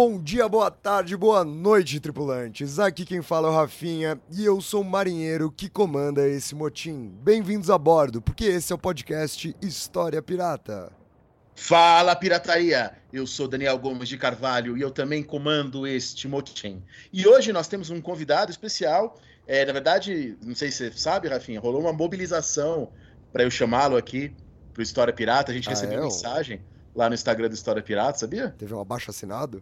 Bom dia, boa tarde, boa noite, tripulantes. Aqui quem fala é o Rafinha e eu sou o marinheiro que comanda esse motim. Bem-vindos a bordo, porque esse é o podcast História Pirata. Fala, pirataria! Eu sou Daniel Gomes de Carvalho e eu também comando este motim. E hoje nós temos um convidado especial. É, na verdade, não sei se você sabe, Rafinha, rolou uma mobilização para eu chamá-lo aqui para o História Pirata. A gente Ah, recebeu é? mensagem lá no Instagram do História Pirata, sabia? Teve um abaixo assinado?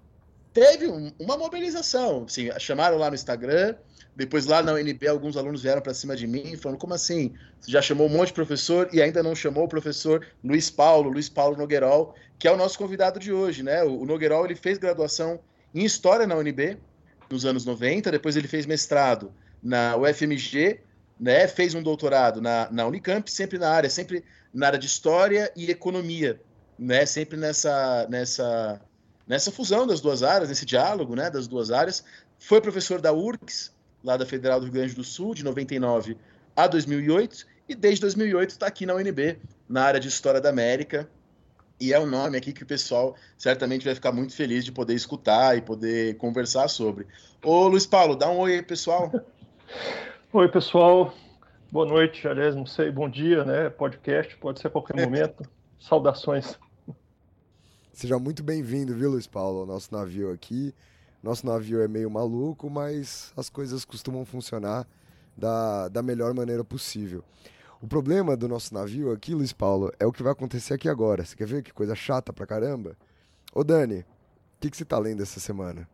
Teve um- uma mobilização. Assim, chamaram lá no Instagram, depois lá na UNB alguns alunos vieram para cima de mim falando: como assim? Você já chamou um monte de professor e ainda não chamou o professor Luiz Paulo, Luiz Paulo Nogueirol, que é o nosso convidado de hoje, né? O o ele fez graduação em História na UNB nos anos 90, depois ele fez mestrado na UFMG, né? Fez um doutorado na, na Unicamp, sempre na área, sempre na área de História e Economia, né? Sempre nessa nessa nessa fusão das duas áreas, nesse diálogo né, das duas áreas. Foi professor da URCS, lá da Federal do Rio Grande do Sul, de 99 a 2008, e desde 2008 está aqui na UNB, na área de História da América. E é um nome aqui que o pessoal certamente vai ficar muito feliz de poder escutar e poder conversar sobre. Ô Luiz Paulo, dá um oi aí, pessoal. Oi, pessoal. Boa noite, aliás, não sei, bom dia, né? Podcast, pode ser a qualquer momento. Saudações. Seja muito bem-vindo, viu, Luiz Paulo, ao nosso navio aqui. Nosso navio é meio maluco, mas as coisas costumam funcionar da, da melhor maneira possível. O problema do nosso navio aqui, Luiz Paulo, é o que vai acontecer aqui agora. Você quer ver que coisa chata pra caramba? Ô, Dani, o que, que você tá lendo essa semana?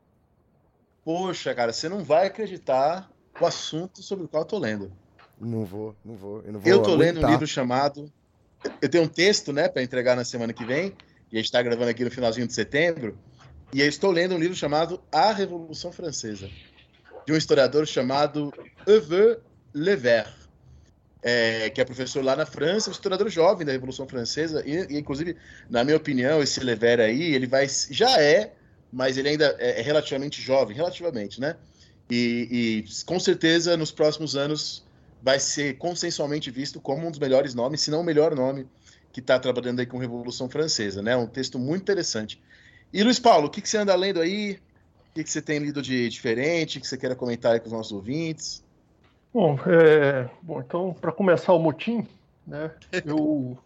Poxa, cara, você não vai acreditar o assunto sobre o qual eu tô lendo. Não vou, não vou. Eu, não vou Eu tô lendo um aguentar. livro chamado. Eu tenho um texto, né, para entregar na semana que vem, e a gente está gravando aqui no finalzinho de setembro. E eu estou lendo um livro chamado A Revolução Francesa, de um historiador chamado Evé Lever, é, que é professor lá na França, um historiador jovem da Revolução Francesa, e, e, inclusive, na minha opinião, esse Lever aí, ele vai. Já é, mas ele ainda é, é relativamente jovem, relativamente, né? E, e com certeza nos próximos anos vai ser consensualmente visto como um dos melhores nomes, se não o melhor nome que está trabalhando aí com Revolução Francesa, né? Um texto muito interessante. E Luiz Paulo, o que, que você anda lendo aí? O que, que você tem lido de diferente? que você queira comentar aí com os nossos ouvintes? Bom, é, bom então, para começar o motim, né, eu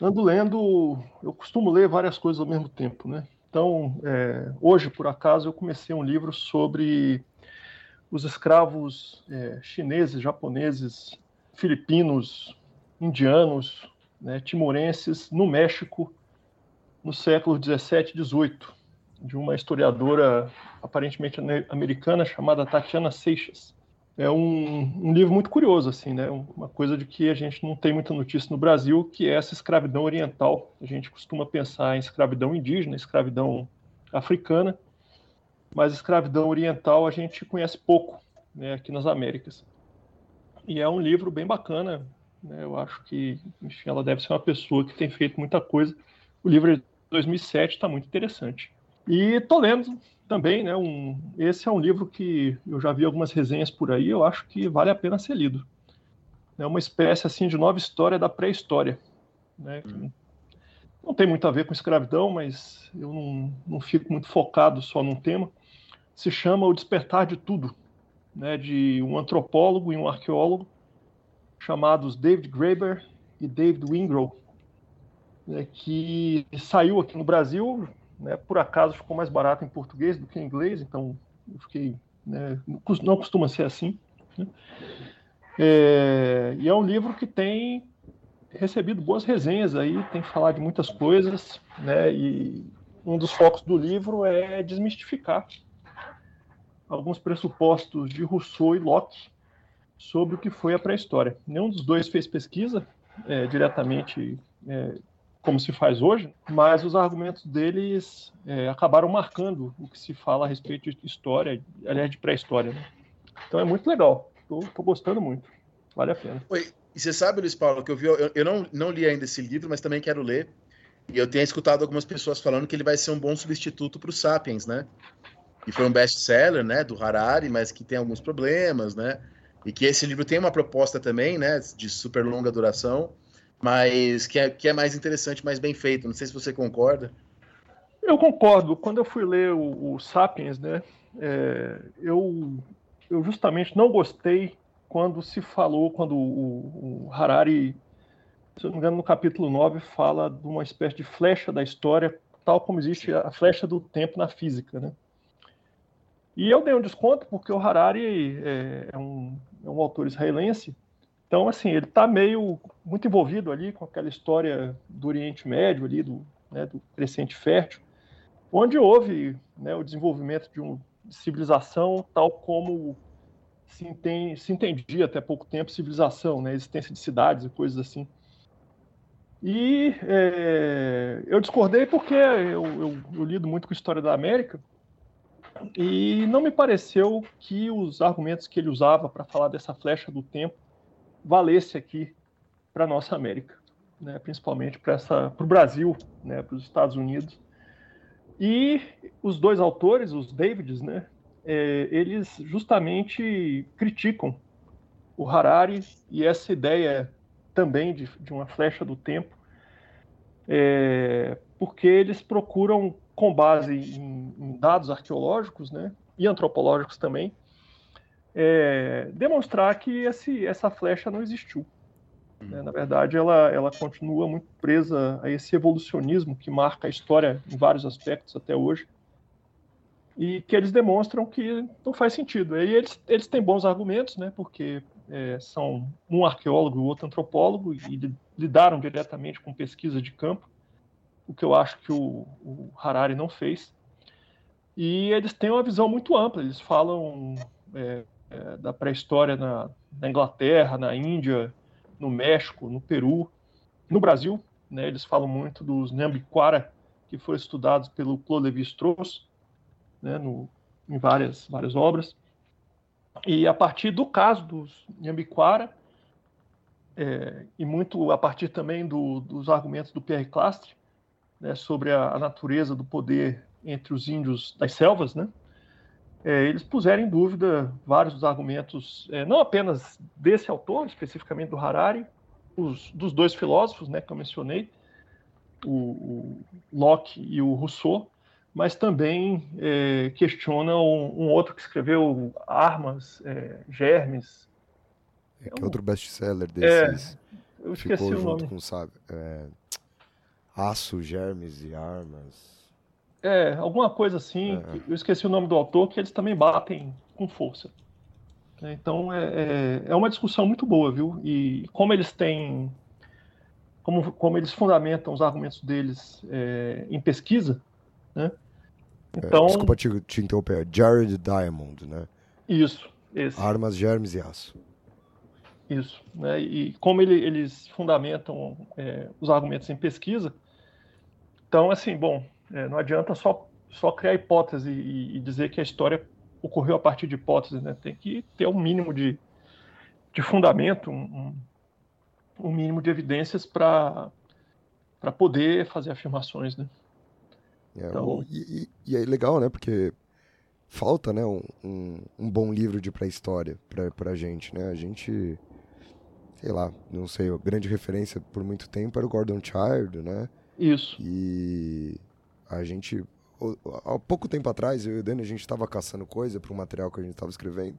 ando lendo, eu costumo ler várias coisas ao mesmo tempo, né? Então, é, hoje, por acaso, eu comecei um livro sobre os escravos é, chineses, japoneses, filipinos, indianos, né, timorenses no México no século 17 e 18, de uma historiadora aparentemente americana chamada Tatiana Seixas. É um, um, livro muito curioso, assim, né? Uma coisa de que a gente não tem muita notícia no Brasil, que é essa escravidão oriental. A gente costuma pensar em escravidão indígena, escravidão africana, mas escravidão oriental a gente conhece pouco, né, aqui nas Américas. E é um livro bem bacana, né? Eu acho que, enfim, ela deve ser uma pessoa que tem feito muita coisa. O livro de 2007 está muito interessante. E tô lendo também, né? Um, esse é um livro que eu já vi algumas resenhas por aí, eu acho que vale a pena ser lido. É uma espécie assim de nova história da pré-história, né? Hum. Não tem muito a ver com escravidão, mas eu não, não fico muito focado só num tema. Se chama O Despertar de Tudo, né? De um antropólogo e um arqueólogo chamados David Graeber e David Wingrove, né? que saiu aqui no Brasil né, por acaso ficou mais barato em português do que em inglês, então eu fiquei. Né, não costuma ser assim. Né? É, e é um livro que tem recebido boas resenhas aí, tem falado de muitas coisas, né, e um dos focos do livro é desmistificar alguns pressupostos de Rousseau e Locke sobre o que foi a pré-história. Nenhum dos dois fez pesquisa é, diretamente é, como se faz hoje, mas os argumentos deles é, acabaram marcando o que se fala a respeito de história, aliás, de pré-história. Né? Então é muito legal. Estou gostando muito. Vale a pena. Oi, e você sabe, Luiz Paulo, que eu vi, eu, eu não, não li ainda esse livro, mas também quero ler. E eu tenho escutado algumas pessoas falando que ele vai ser um bom substituto para o Sapiens, né? E foi um best-seller, né, do Harari, mas que tem alguns problemas, né? E que esse livro tem uma proposta também, né, de super longa duração, mas que é, que é mais interessante, mais bem feito. Não sei se você concorda. Eu concordo. Quando eu fui ler o, o Sapiens, né, é, eu, eu justamente não gostei quando se falou, quando o, o Harari se eu não me engano, no capítulo 9 fala de uma espécie de flecha da história, tal como existe a flecha do tempo na física, né? E eu dei um desconto porque o Harari é, é um, é um autor israelense, então, assim, ele está meio muito envolvido ali com aquela história do Oriente Médio, ali, do, né, do crescente fértil, onde houve né, o desenvolvimento de uma civilização tal como se, entende, se entendia até pouco tempo civilização, né, existência de cidades e coisas assim. E é, eu discordei porque eu, eu, eu, lido muito com a história da América e não me pareceu que os argumentos que ele usava para falar dessa flecha do tempo valesse aqui para nossa América, né, principalmente para o Brasil, né, para os Estados Unidos. E os dois autores, os Davids, né, é, eles justamente criticam o Harari e essa ideia também de, de uma flecha do tempo, é, porque eles procuram, com base em, em, dados arqueológicos né, e antropológicos também, é, demonstrar que esse, essa flecha não existiu. Né? Na verdade, ela, ela continua muito presa a esse evolucionismo que marca a história em vários aspectos até hoje, e que eles demonstram que não faz sentido. Aí eles, eles têm bons argumentos, né, porque é, são um arqueólogo e outro antropólogo e lidaram diretamente com pesquisa de campo, o que eu acho que o, o Harari não fez. E eles têm uma visão muito ampla, eles falam é, é, da pré-história na, na, Inglaterra, na Índia, no México, no Peru, no Brasil. Né, eles falam muito dos Nambiquara, que foram estudados pelo Claude Lévi-Strauss né, no, em várias, várias obras. E a partir do caso dos Nhambiquara, é, e muito a partir também do, dos argumentos do Pierre Clastre, né, sobre a, a, natureza do poder entre os índios das selvas, né, é, eles puseram em dúvida vários dos argumentos, é, não apenas desse autor, especificamente do Harari, os, dos dois filósofos né, que eu mencionei, o, o Locke e o Rousseau, mas também é, questiona um, um, outro que escreveu Armas, é, Germes. É, que é outro best-seller desses. É, eu esqueci Ficou o junto nome. com, sabe, é, Aço, Germes e Armas. É, alguma coisa assim. É. Eu esqueci o nome do autor, que eles também batem com força. Então é, é, é uma discussão muito boa, viu? E como eles têm. Como, como eles fundamentam os argumentos deles é, em pesquisa, né? É, então, desculpa te, te interromper, Jared Diamond, né? Isso, esse. Armas, germes e aço. Isso, né? E como ele, eles fundamentam é, os argumentos em pesquisa, então, assim, bom, é, não adianta só, só criar hipótese e, e, dizer que a história ocorreu a partir de hipóteses, né? Tem que ter um mínimo de, de fundamento, um, um mínimo de evidências para poder fazer afirmações, né? É, então... e, e, é legal, né? Porque falta, né, um, um, um bom livro de pré-história pra, pra gente, né? A gente, sei lá, não sei, a grande referência por muito tempo era o Gordon Child, né? Isso. E a gente, há pouco tempo atrás, eu e o Dani, a gente estava caçando coisa para o material que a gente estava escrevendo.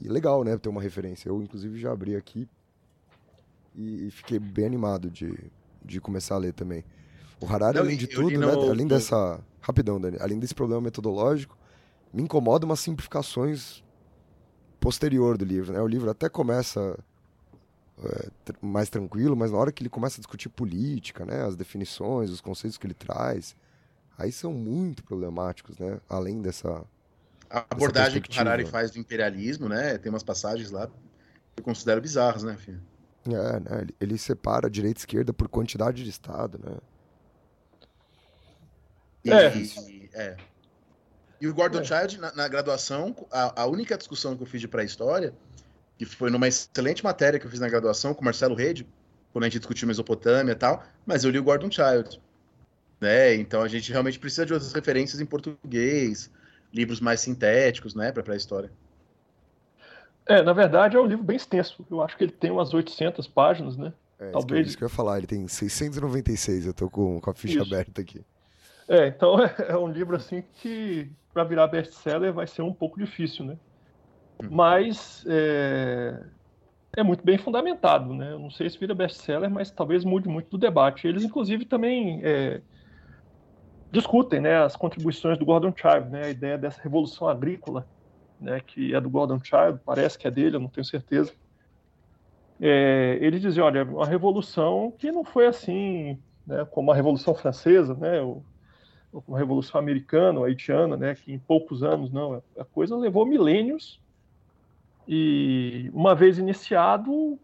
E legal, né, ter uma referência. Eu, inclusive, já abri aqui e, e fiquei bem animado de, de começar a ler também. O Harari, não, além de tudo, né, além dessa. Rapidão, Dani, além desse problema metodológico, me incomoda umas simplificações posterior do livro. Né? O livro até começa é, mais tranquilo, mas na hora que ele começa a discutir política, né, as definições, os conceitos que ele traz, aí são muito problemáticos, né? Além dessa. A abordagem que o Harari faz do imperialismo, né? Tem umas passagens lá que eu considero bizarras, né, filho? É, né? Ele, ele separa direita e esquerda por quantidade de estado, né? E, É. e- é. E o Gordon É. Child, na, na graduação, a, a única discussão que eu fiz de pré-história, que foi numa excelente matéria que eu fiz na graduação com o Marcelo Rede, quando a gente discutiu Mesopotâmia e tal, mas eu li o Gordon Child. Né? Então a gente realmente precisa de outras referências em português, livros mais sintéticos, né, para pré-história. É, na verdade é um livro bem extenso. Eu acho que ele tem umas 800 páginas, né? É, isso que- Talvez. isso que eu ia falar, ele tem 696, eu tô com, com a ficha Isso. aberta aqui. É, então é, é um livro assim que para virar best-seller vai ser um pouco difícil, né? Mas é, é muito bem fundamentado, né? Eu não sei se vira best-seller, mas talvez mude muito do debate. Eles, inclusive, também é, discutem, né, as contribuições do Gordon Child, né? A ideia dessa revolução agrícola, né? Que é do Gordon Child, parece que é dele, eu não tenho certeza. É, dizem, olha, uma revolução que não foi assim, né, como a Revolução Francesa, né? O, a Revolução Americana, haitiana, né, que em poucos anos, não, a coisa levou milênios e uma vez iniciado,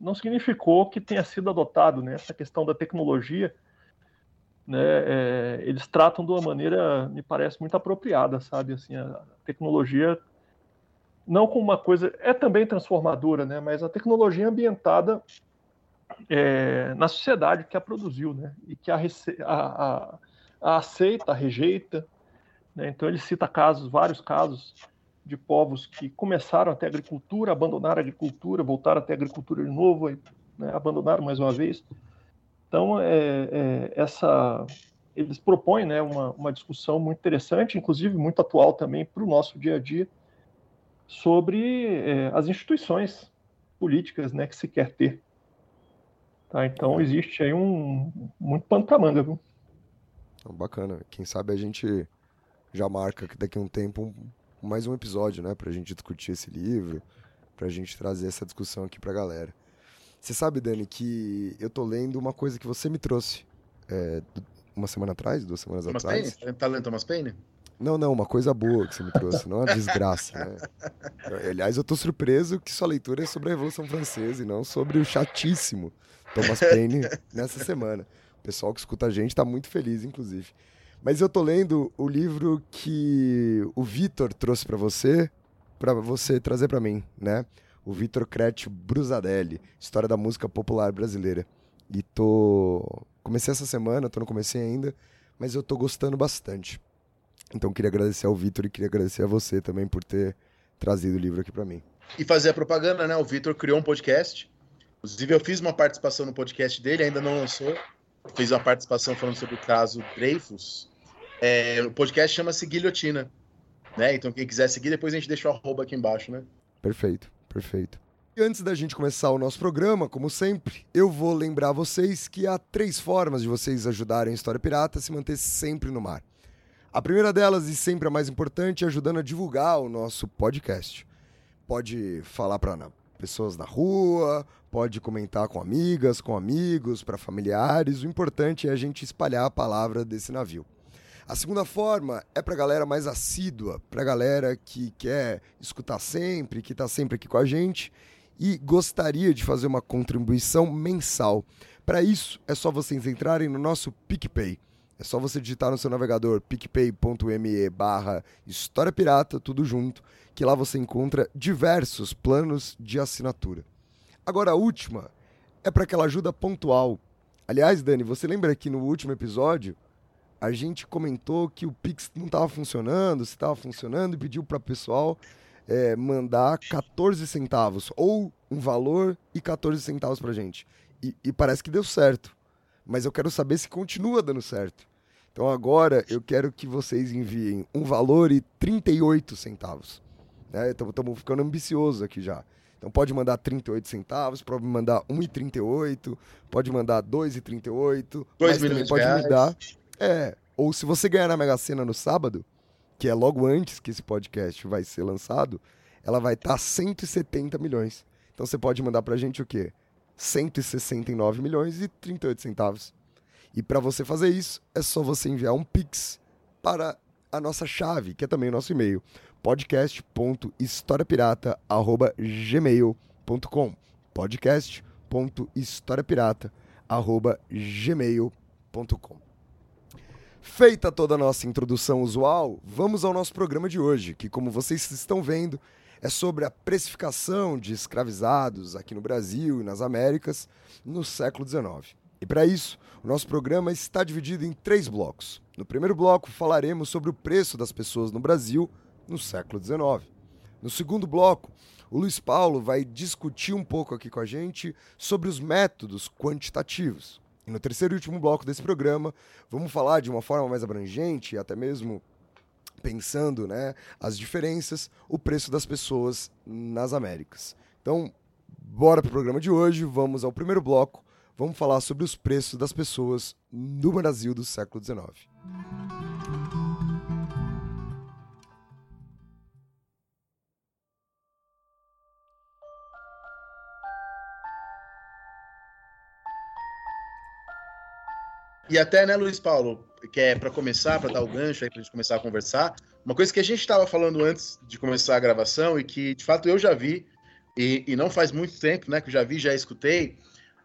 não significou que tenha sido adotado, né, essa questão da tecnologia, né, é, eles tratam de uma maneira, me parece, muito apropriada, sabe, assim, a tecnologia não como uma coisa, é também transformadora, né, mas a tecnologia ambientada é, na sociedade que a produziu, né, e que a, a a aceita, a rejeita. Né? Então ele cita casos, vários casos de povos que começaram até a agricultura, abandonaram a agricultura, voltaram até a agricultura de novo, né, abandonaram mais uma vez. Então é, é, essa eles propõem né, uma, uma discussão muito interessante, inclusive muito atual também para o nosso dia a dia, sobre é, as instituições políticas né, que se quer ter. Tá? Então existe aí um muito pano para manga, viu? Bacana. Quem sabe a gente já marca daqui a um tempo mais um episódio, né? Pra gente discutir esse livro, pra gente trazer essa discussão aqui pra galera. Você sabe, Dani, que eu tô lendo uma coisa que você me trouxe é, uma semana atrás, duas semanas Thomas atrás. Paine? Tá lendo Thomas Paine? Não, não, uma coisa boa que você me trouxe, não uma desgraça, né? Aliás, eu tô surpreso que sua leitura é sobre a Revolução Francesa e não sobre o chatíssimo Thomas Paine nessa semana. O pessoal que escuta a gente tá muito feliz, inclusive. Mas eu tô lendo o livro que o Vitor trouxe pra você, pra você trazer pra mim, né? O Vitor Crete Brusadelli, História da Música Popular Brasileira. E tô... Comecei essa semana, tô no comecinho ainda, mas eu tô gostando bastante. Então queria agradecer ao Vitor e queria agradecer a você também por ter trazido o livro aqui pra mim. E fazer a propaganda, né? O Vitor criou um podcast. Inclusive, eu fiz uma participação no podcast dele, ainda não lançou. Fiz uma participação falando sobre o caso Dreyfus. É, o podcast chama-se Guilhotina. Né? Então, quem quiser seguir, depois a gente deixa o arroba aqui embaixo, né? Perfeito, perfeito. E antes da gente começar o nosso programa, como sempre, eu vou lembrar vocês que há três formas de vocês ajudarem a História Pirata a se manter sempre no mar. A primeira delas, e sempre a mais importante, é ajudando a divulgar o nosso podcast. Pode falar para pessoas na rua, pode comentar com amigas, com amigos, para familiares. O importante é a gente espalhar a palavra desse navio. A segunda forma é pra galera mais assídua, pra galera que quer escutar sempre, que tá sempre aqui com a gente e gostaria de fazer uma contribuição mensal. Para isso, é só vocês entrarem no nosso PicPay. É só você digitar no seu navegador picpay.me barra História Pirata, tudo junto, que lá você encontra diversos planos de assinatura. Agora, a última é para aquela ajuda pontual. Aliás, Dani, você lembra que no último episódio a gente comentou que o Pix não estava funcionando, se estava funcionando, e pediu para o pessoal é, mandar 14 centavos, ou um valor e 14 centavos para gente. E, e parece que deu certo. Mas eu quero saber se continua dando certo. Então agora eu quero que vocês enviem um valor e 38 centavos. Né? Estamos ficando ambiciosos aqui já. Então pode mandar 38 centavos, pode mandar 1,38, pode mandar 2,38. Dois mas também milhões de pode reais. me dar é, ou se você ganhar na Mega Sena no sábado, que é logo antes que esse podcast vai ser lançado, ela vai estar 170 milhões. Então você pode mandar pra gente o quê? 169 milhões e 38 centavos. E para você fazer isso, é só você enviar um pix para a nossa chave, que é também o nosso e-mail, podcast.historiapirata@gmail.com. podcast.historiapirata.gmail.com Feita toda a nossa introdução usual, vamos ao nosso programa de hoje, que, como vocês estão vendo, é sobre a precificação de escravizados aqui no Brasil e nas Américas no século XIX. E para isso, o nosso programa está dividido em três blocos. No primeiro bloco, falaremos sobre o preço das pessoas no Brasil no século XIX. No segundo bloco, o Luiz Paulo vai discutir um pouco aqui com a gente sobre os métodos quantitativos. E no terceiro e último bloco desse programa, vamos falar de uma forma mais abrangente, até mesmo pensando né, as diferenças, o preço das pessoas nas Américas. Então, bora para o programa de hoje, vamos ao primeiro bloco, vamos falar sobre os preços das pessoas no Brasil do século XIX. E até, né, Luiz Paulo, que é para começar, para dar o gancho aí, para gente começar a conversar, uma coisa que a gente estava falando antes de começar a gravação e que, de fato, eu já vi, e, e não faz muito tempo, né, que eu já vi, já escutei,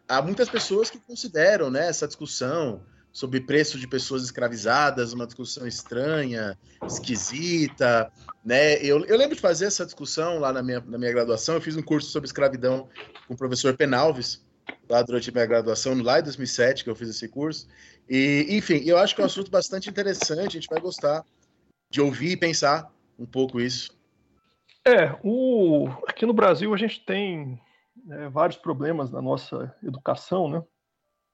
há muitas pessoas que consideram, né, essa discussão sobre preço de pessoas escravizadas, uma discussão estranha, esquisita, né? Eu, eu lembro de fazer essa discussão lá na minha, na minha graduação, eu fiz um curso sobre escravidão com o professor Penalves, lá durante minha graduação, lá em 2007 que eu fiz esse curso, e, enfim, eu acho que é um assunto bastante interessante, a gente vai gostar de ouvir e pensar um pouco isso. É, o... aqui no Brasil a gente tem né, vários problemas na nossa educação, né?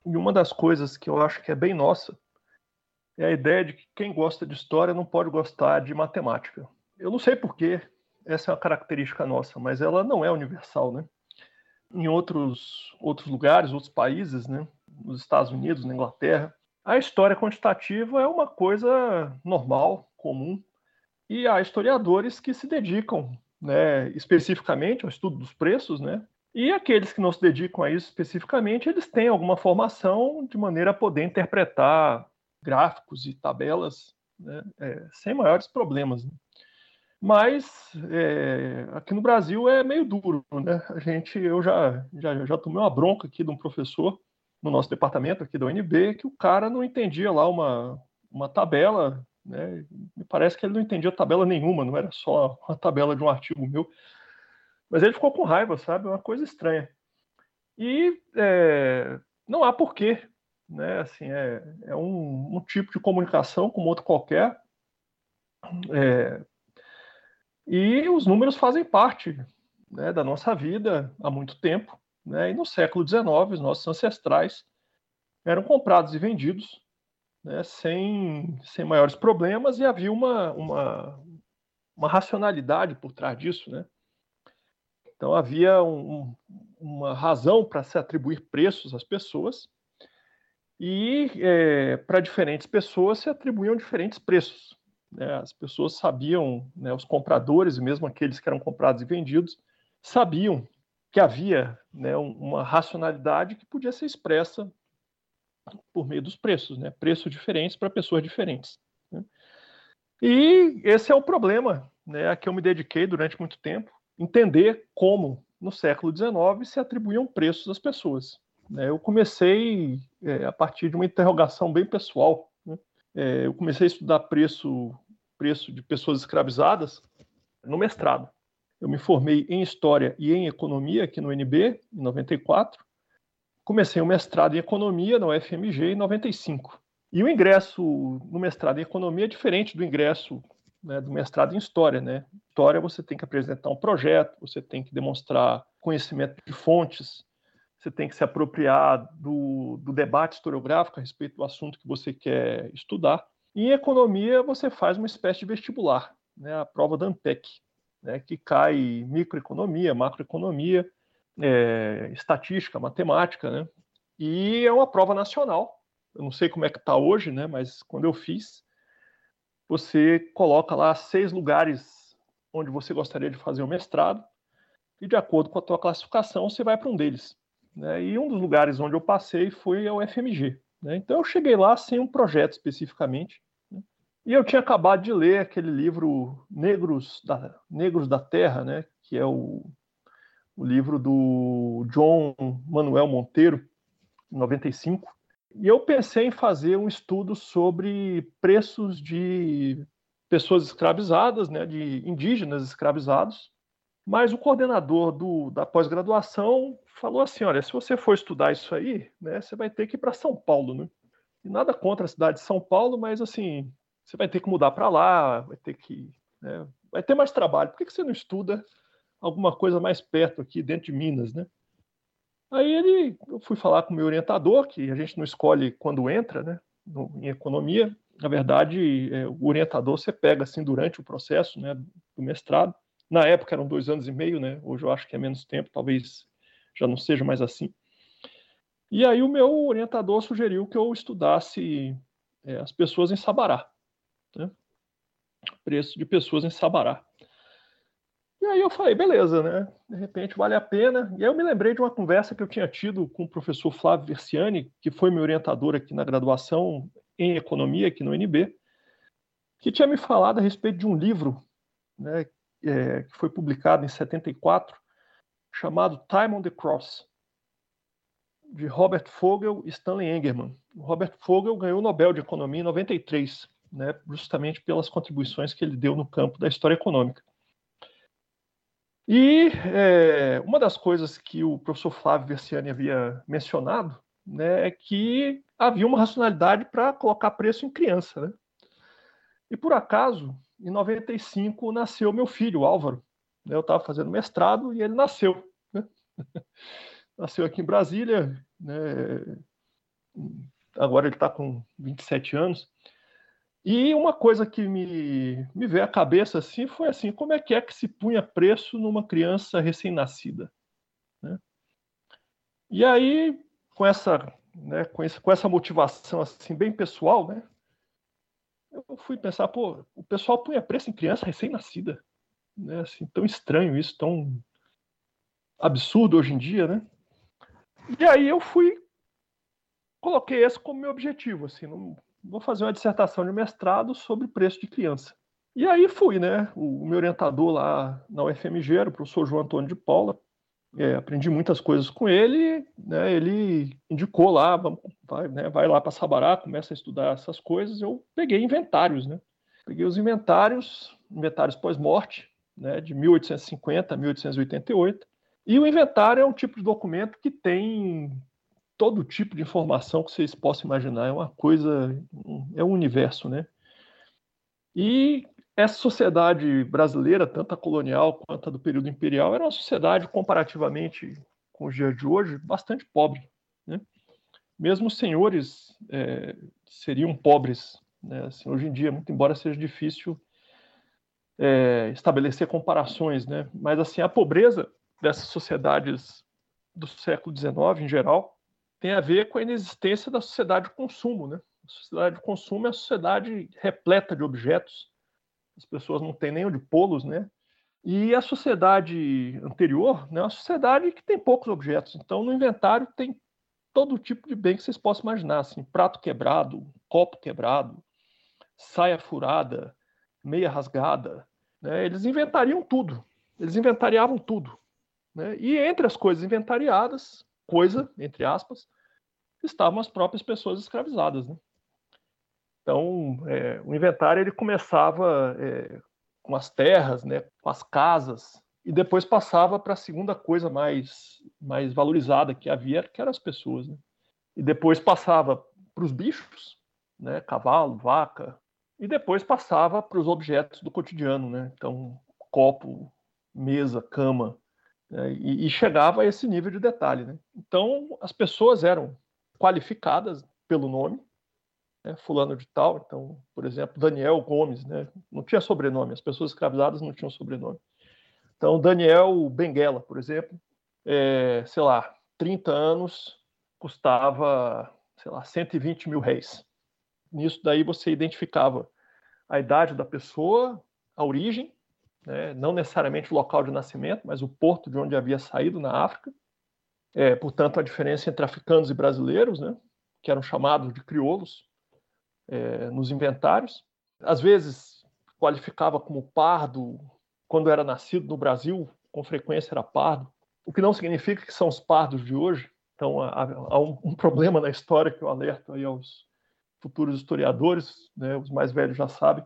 E uma das coisas que eu acho que é bem nossa é a ideia de que quem gosta de história não pode gostar de matemática. Eu não sei porquê, essa é uma característica nossa, mas ela não é universal, né? Em outros, outros lugares, outros países, né? Nos Estados Unidos, na Inglaterra, a história quantitativa é uma coisa normal, comum, e há historiadores que se dedicam né, especificamente ao estudo dos preços, né? E aqueles que não se dedicam a isso especificamente, eles têm alguma formação de maneira a poder interpretar gráficos e tabelas né, é, sem maiores problemas. Né? Mas é, aqui no Brasil é meio duro, né? A gente, eu já, já, já tomei uma bronca aqui de um professor no nosso departamento aqui da UNB que o cara não entendia lá uma, uma tabela, né? Me parece que ele não entendia tabela nenhuma, não era só uma tabela de um artigo meu. Mas ele ficou com raiva, sabe? Uma coisa estranha. E é, não há porquê, né? Assim, é, é um, um, tipo de comunicação como outro qualquer. É, e os números fazem parte né, da nossa vida há muito tempo. Né? E no século XIX, os nossos ancestrais eram comprados e vendidos né, sem, sem maiores problemas e havia uma, uma, uma racionalidade por trás disso. Né? Então havia um, uma razão para se atribuir preços às pessoas e é, para diferentes pessoas se atribuíam diferentes preços. Né? As pessoas sabiam, né, os compradores mesmo aqueles que eram comprados e vendidos, sabiam que havia né, uma racionalidade que podia ser expressa por meio dos preços, né? preços diferentes para pessoas diferentes. Né? E esse é o problema né, a que eu me dediquei durante muito tempo, entender como, no século XIX, se atribuíam preços às pessoas. Né? Eu comecei é, a partir de uma interrogação bem pessoal. É, eu comecei a estudar preço, preço de pessoas escravizadas no mestrado. Eu me formei em História e em Economia aqui no UNB, em 94. Comecei o mestrado em Economia na UFMG em 95. E o ingresso no mestrado em Economia é diferente do ingresso né, do mestrado em História. Né? História você tem que apresentar um projeto, você tem que demonstrar conhecimento de fontes, você tem que se apropriar do, do debate historiográfico a respeito do assunto que você quer estudar. Em Economia você faz uma espécie de vestibular, né, a prova da ANPEC né, que cai microeconomia, macroeconomia, é, estatística, matemática, né? E é uma prova nacional. Eu não sei como é que está hoje, né? Mas quando eu fiz, você coloca lá seis lugares onde você gostaria de fazer o mestrado e de acordo com a tua classificação você vai para um deles. Né? E um dos lugares onde eu passei foi o FMG. Né? Então eu cheguei lá sem um projeto especificamente, e eu tinha acabado de ler aquele livro Negros da, Negros da Terra, né, que é o, o livro do John Manuel Monteiro, 95. E eu pensei em fazer um estudo sobre preços de pessoas escravizadas, né, de indígenas escravizados. Mas o coordenador do, da pós-graduação falou assim: olha, se você for estudar isso aí, né, você vai ter que ir para São Paulo. Né? E nada contra a cidade de São Paulo, mas assim, você vai ter que mudar para lá, vai ter que. Né, vai ter mais trabalho. Por que, que você não estuda alguma coisa mais perto aqui, dentro de Minas, né? Aí ele, eu fui falar com o meu orientador, que a gente não escolhe quando entra, né, no, em economia. Na verdade, é, o orientador você pega assim durante o processo, né, do mestrado. Na época eram dois anos e meio, né? Hoje eu acho que é menos tempo, talvez já não seja mais assim. E aí o meu orientador sugeriu que eu estudasse é, as pessoas em Sabará, né? preço de pessoas em Sabará. E aí eu falei, beleza, né? De repente vale a pena. E aí eu me lembrei de uma conversa que eu tinha tido com o professor Flávio Versiani, que foi meu orientador aqui na graduação em economia aqui no NB, que tinha me falado a respeito de um livro, né, é, que foi publicado em 74, chamado Time on the Cross, de Robert Fogel e Stanley Engerman. O Robert Fogel ganhou o Nobel de Economia em 93, né, justamente pelas contribuições que ele deu no campo da história econômica. E é, uma das coisas que o professor Flávio Versiani havia mencionado né, é que havia uma racionalidade para colocar preço em criança. Né? E por acaso, em 95, nasceu meu filho, Álvaro. Eu estava fazendo mestrado e ele nasceu. Né? nasceu aqui em Brasília, né? agora ele está com 27 anos. E uma coisa que me, me veio à cabeça assim foi assim, como é que é que se punha preço numa criança recém-nascida? Né? E aí, com essa, né, com, esse, com essa motivação assim bem pessoal, né, eu fui pensar, pô, o pessoal punha preço em criança recém-nascida, né, assim, tão estranho isso, tão absurdo hoje em dia, né? E aí eu fui, coloquei esse como meu objetivo, assim, não, vou fazer uma dissertação de mestrado sobre preço de criança. E aí fui, né? O meu orientador lá na UFMG era o professor João Antônio de Paula. É, aprendi muitas coisas com ele, né? Ele indicou lá, vai, né, vai lá para Sabará, começa a estudar essas coisas. Eu peguei inventários, né? Peguei os inventários, inventários pós-morte, né, de 1850 a 1888. E o inventário é um tipo de documento que tem todo tipo de informação que vocês possam imaginar. É uma coisa, é um universo, né? E essa sociedade brasileira, tanto a colonial quanto a do período imperial, era uma sociedade comparativamente com os dias de hoje bastante pobre, né? Mesmo os senhores é, seriam pobres, né? Assim, hoje em dia, muito embora seja difícil é, estabelecer comparações, né? Mas assim a pobreza dessas sociedades do século XIX em geral tem a ver com a inexistência da sociedade de consumo. Né? A sociedade de consumo é a sociedade repleta de objetos, as pessoas não têm nem onde pô-los, né? E a sociedade anterior né, é uma sociedade que tem poucos objetos. Então, no inventário tem todo tipo de bem que vocês possam imaginar, assim, prato quebrado, copo quebrado, saia furada, meia rasgada. Né? Eles inventariam tudo. Eles inventariavam tudo. Né? E entre as coisas inventariadas, coisa, entre aspas, estavam as próprias pessoas escravizadas. Né? Então, é, o inventário ele começava é, com as terras, né, com as casas, e depois passava para a segunda coisa mais, mais valorizada que havia, que eram as pessoas. Né? E depois passava para os bichos, né, cavalo, vaca, e depois passava para os objetos do cotidiano, né? Então, copo, mesa, cama, né? e, e, chegava a esse nível de detalhe. Né? Então, as pessoas eram qualificadas pelo nome, né, fulano de tal. Então, por exemplo, Daniel Gomes, né, não tinha sobrenome, as pessoas escravizadas não tinham sobrenome. Então, Daniel Benguela, por exemplo, é, sei lá, 30 anos, custava, sei lá, 120 mil réis. Nisso daí você identificava a idade da pessoa, a origem, né, não necessariamente o local de nascimento, mas o porto de onde havia saído na África, é, portanto, a diferença entre africanos e brasileiros, né, que eram chamados de crioulos é, nos inventários. Às vezes, qualificava como pardo, quando era nascido no Brasil, com frequência era pardo. o que não significa que são os pardos de hoje. Então, há, um, um, problema na história que eu alerto aí aos futuros historiadores, né, os mais velhos já sabem.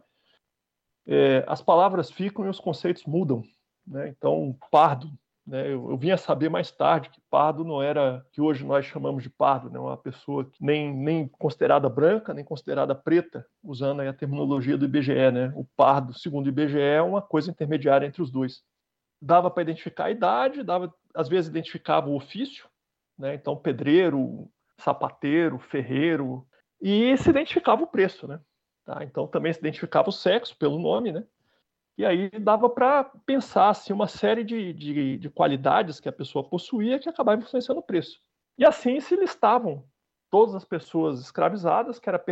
É, as palavras ficam e os conceitos mudam. Né? Então, pardo né? Eu, eu vim a saber mais tarde que pardo não era que hoje nós chamamos de pardo, né? uma pessoa nem, nem considerada branca, nem considerada preta, usando a terminologia do IBGE. Né? O pardo, segundo o IBGE, é uma coisa intermediária entre os dois. Dava para identificar a idade, dava, às vezes identificava o ofício, né? então pedreiro, sapateiro, ferreiro, e se identificava o preço. Né? Tá? Então também se identificava o sexo pelo nome, né? E aí dava para pensar assim, uma série de, de, de, qualidades que a pessoa possuía que acabavam influenciando o preço. E assim se listavam todas as pessoas escravizadas que, era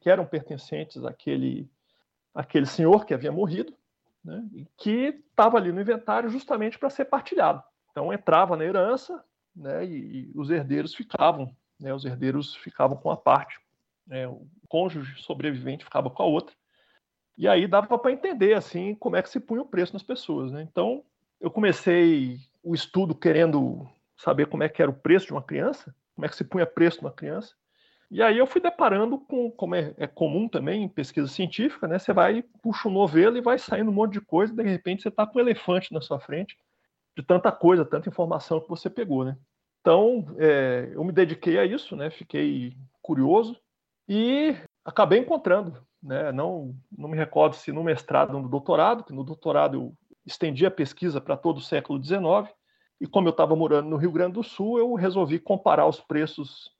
que eram pertencentes àquele, àquele senhor que havia morrido, né, e que estava ali no inventário justamente para ser partilhado. Então entrava na herança né, e, e os herdeiros ficavam, né, os herdeiros ficavam com a parte, né, o cônjuge sobrevivente ficava com a outra. E aí dava para entender assim como é que se punha o preço nas pessoas, né? Então eu comecei o estudo querendo saber como é que era o preço de uma criança, como é que se punha preço numa criança. E aí eu fui deparando com, como é, é, comum também em pesquisa científica, né? Você vai, puxa um novelo e vai saindo um monte de coisa, e de repente você está com um elefante na sua frente, de tanta coisa, tanta informação que você pegou, né? Então, é, eu me dediquei a isso, né? Fiquei curioso e acabei encontrando né? Não, não me recordo se no mestrado ou no doutorado, que no doutorado eu estendi a pesquisa para todo o século XIX, e como eu estava morando no Rio Grande do Sul, eu resolvi comparar os preços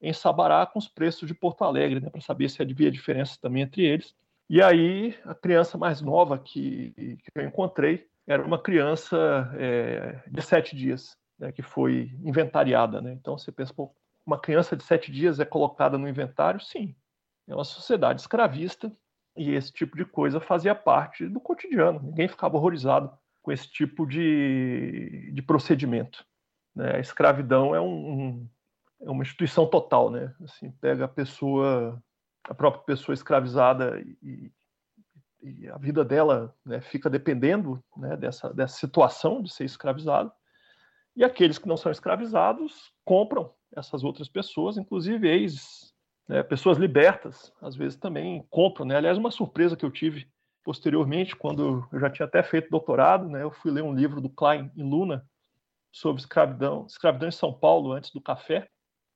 em Sabará com os preços de Porto Alegre, né, para saber se havia diferença também entre eles. E aí, a criança mais nova que, que eu encontrei era uma criança é, de sete dias, né, que foi inventariada. Né? Então, você pensa, pô, uma criança de sete dias é colocada no inventário? Sim, é uma sociedade escravista e esse tipo de coisa fazia parte do cotidiano. Ninguém ficava horrorizado com esse tipo de, de procedimento. Né? A escravidão é, um, é uma instituição total, né? Assim, pega a pessoa, a própria pessoa escravizada e, e a vida dela né, fica dependendo né, dessa, dessa situação de ser escravizado. E aqueles que não são escravizados compram essas outras pessoas, inclusive ex né, pessoas libertas, às vezes, também compram. Né? Aliás, uma surpresa que eu tive posteriormente, quando eu já tinha até feito doutorado, né, eu fui ler um livro do Klein e Luna sobre escravidão, escravidão em São Paulo antes do café,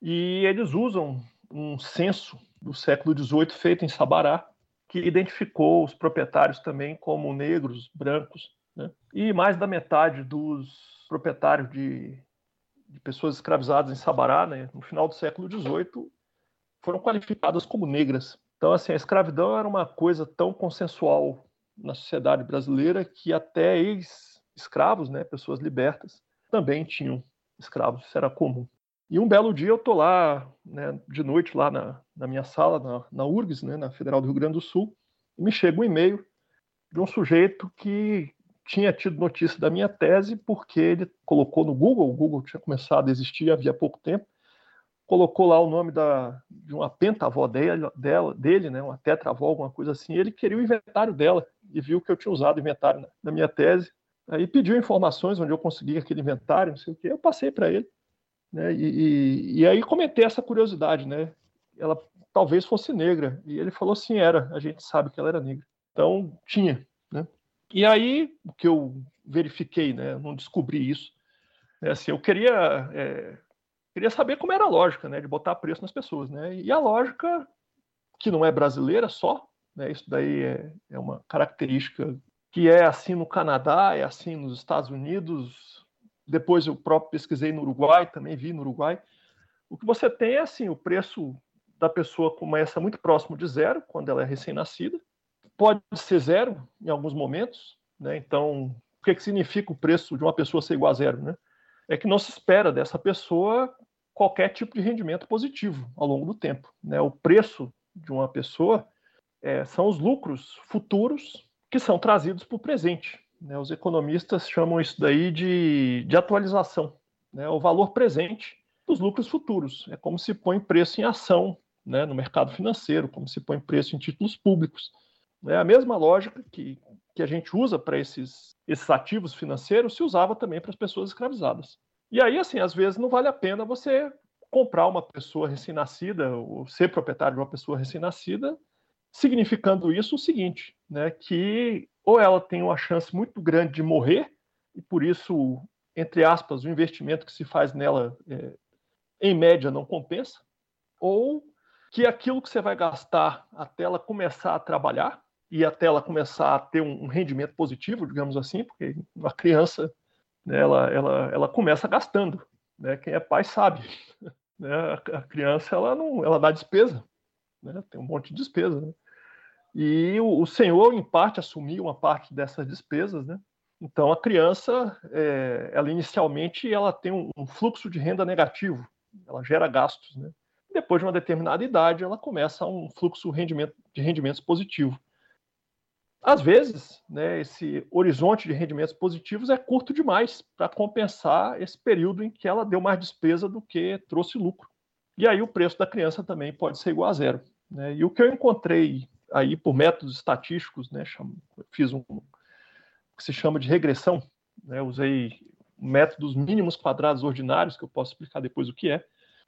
e eles usam um censo do século XVIII feito em Sabará, que identificou os proprietários também como negros, brancos, né? e mais da metade dos proprietários de, de pessoas escravizadas em Sabará, né, no final do século XVIII, foram qualificadas como negras. Então, assim, a escravidão era uma coisa tão consensual na sociedade brasileira que até ex-escravos, né, pessoas libertas, também tinham escravos, isso era comum. E um belo dia eu tô lá, né, de noite, lá na, na minha sala, na, na URGS, né, na Federal do Rio Grande do Sul, e me chega um e-mail de um sujeito que tinha tido notícia da minha tese porque ele colocou no Google, o Google tinha começado a existir havia pouco tempo, colocou lá o nome da, de uma pentavó dele, dela, dele, né, uma tetravó, alguma coisa assim, ele queria o inventário dela e viu que eu tinha usado o inventário na, na minha tese. Aí pediu informações onde eu consegui aquele inventário, não sei o que, eu passei para ele. Né, e, e, e, aí comentei essa curiosidade, né? Ela talvez fosse negra. E ele falou assim, era, a gente sabe que ela era negra. Então, tinha, né? E aí, o que eu verifiquei, né? Não descobri isso. É assim, eu queria é, queria saber como era a lógica, né, de botar preço nas pessoas, né? E a lógica que não é brasileira só, né? Isso daí é, é uma característica que é assim no Canadá, é assim nos Estados Unidos. Depois eu próprio pesquisei no Uruguai, também vi no Uruguai. O que você tem é assim, o preço da pessoa começa muito próximo de zero quando ela é recém-nascida. Pode ser zero em alguns momentos, né? Então, o que, que significa o preço de uma pessoa ser igual a zero, né? É que não se espera dessa pessoa qualquer tipo de rendimento positivo ao longo do tempo. Né? O preço de uma pessoa é, são os lucros futuros que são trazidos para o presente. Né? Os economistas chamam isso daí de, de atualização, né? o valor presente dos lucros futuros. É como se põe preço em ação né? no mercado financeiro, como se põe preço em títulos públicos. Né? A mesma lógica que, que a gente usa para esses, esses ativos financeiros se usava também para as pessoas escravizadas. E aí, assim, às vezes não vale a pena você comprar uma pessoa recém-nascida ou ser proprietário de uma pessoa recém-nascida, significando isso o seguinte, né, que ou ela tem uma chance muito grande de morrer e por isso, entre aspas, o investimento que se faz nela, é, em média, não compensa, ou que aquilo que você vai gastar até ela começar a trabalhar e até ela começar a ter um rendimento positivo, digamos assim, porque uma criança, né, ela, ela, ela começa gastando, né? Quem é pai sabe, né? A criança ela não, ela dá despesa, né? Tem um monte de despesa, né? E o, o senhor, em parte, assumiu uma parte dessas despesas, né? Então a criança, é, ela inicialmente ela tem um, um, fluxo de renda negativo, ela gera gastos, né? Depois de uma determinada idade, ela começa um fluxo rendimento, de rendimentos positivo. Às vezes, né, esse horizonte de rendimentos positivos é curto demais para compensar esse período em que ela deu mais despesa do que trouxe lucro. E aí o preço da criança também pode ser igual a zero. Né? E o que eu encontrei aí por métodos estatísticos, né, chamo, fiz um que se chama de regressão, né, usei métodos mínimos quadrados ordinários, que eu posso explicar depois o que é.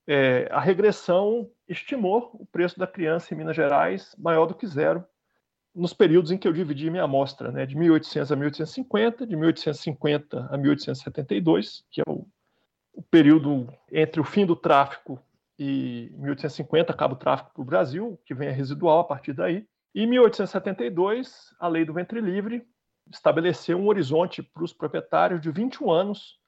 é. A regressão estimou o preço da criança em Minas Gerais maior do que zero nos períodos em que eu dividi minha amostra, né, de 1800 a 1850, de 1850 a 1872, que é o, o período entre o fim do tráfico e 1850 acaba o tráfico para o Brasil, que vem a residual a partir daí. E em 1872, a lei do ventre livre estabeleceu um horizonte para os proprietários de 21 anos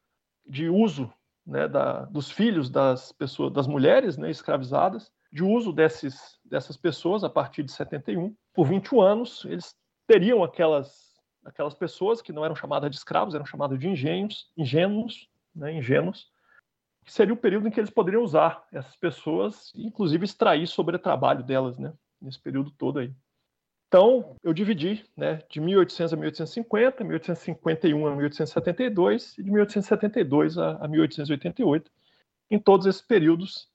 de uso né, da, dos filhos das pessoas, das mulheres né, escravizadas, de uso desses, dessas pessoas a partir de 71. Por 21 anos, eles teriam aquelas, aquelas pessoas que não eram chamadas de escravos, eram chamadas de engenhos, ingênuos, né, ingênuos, que seria o período em que eles poderiam usar essas pessoas e, inclusive, extrair sobre o trabalho delas, né, nesse período todo aí. Então, eu dividi né, de 1800 a 1850, 1851 a 1872 e de 1872 a, a 1888. Em todos esses períodos,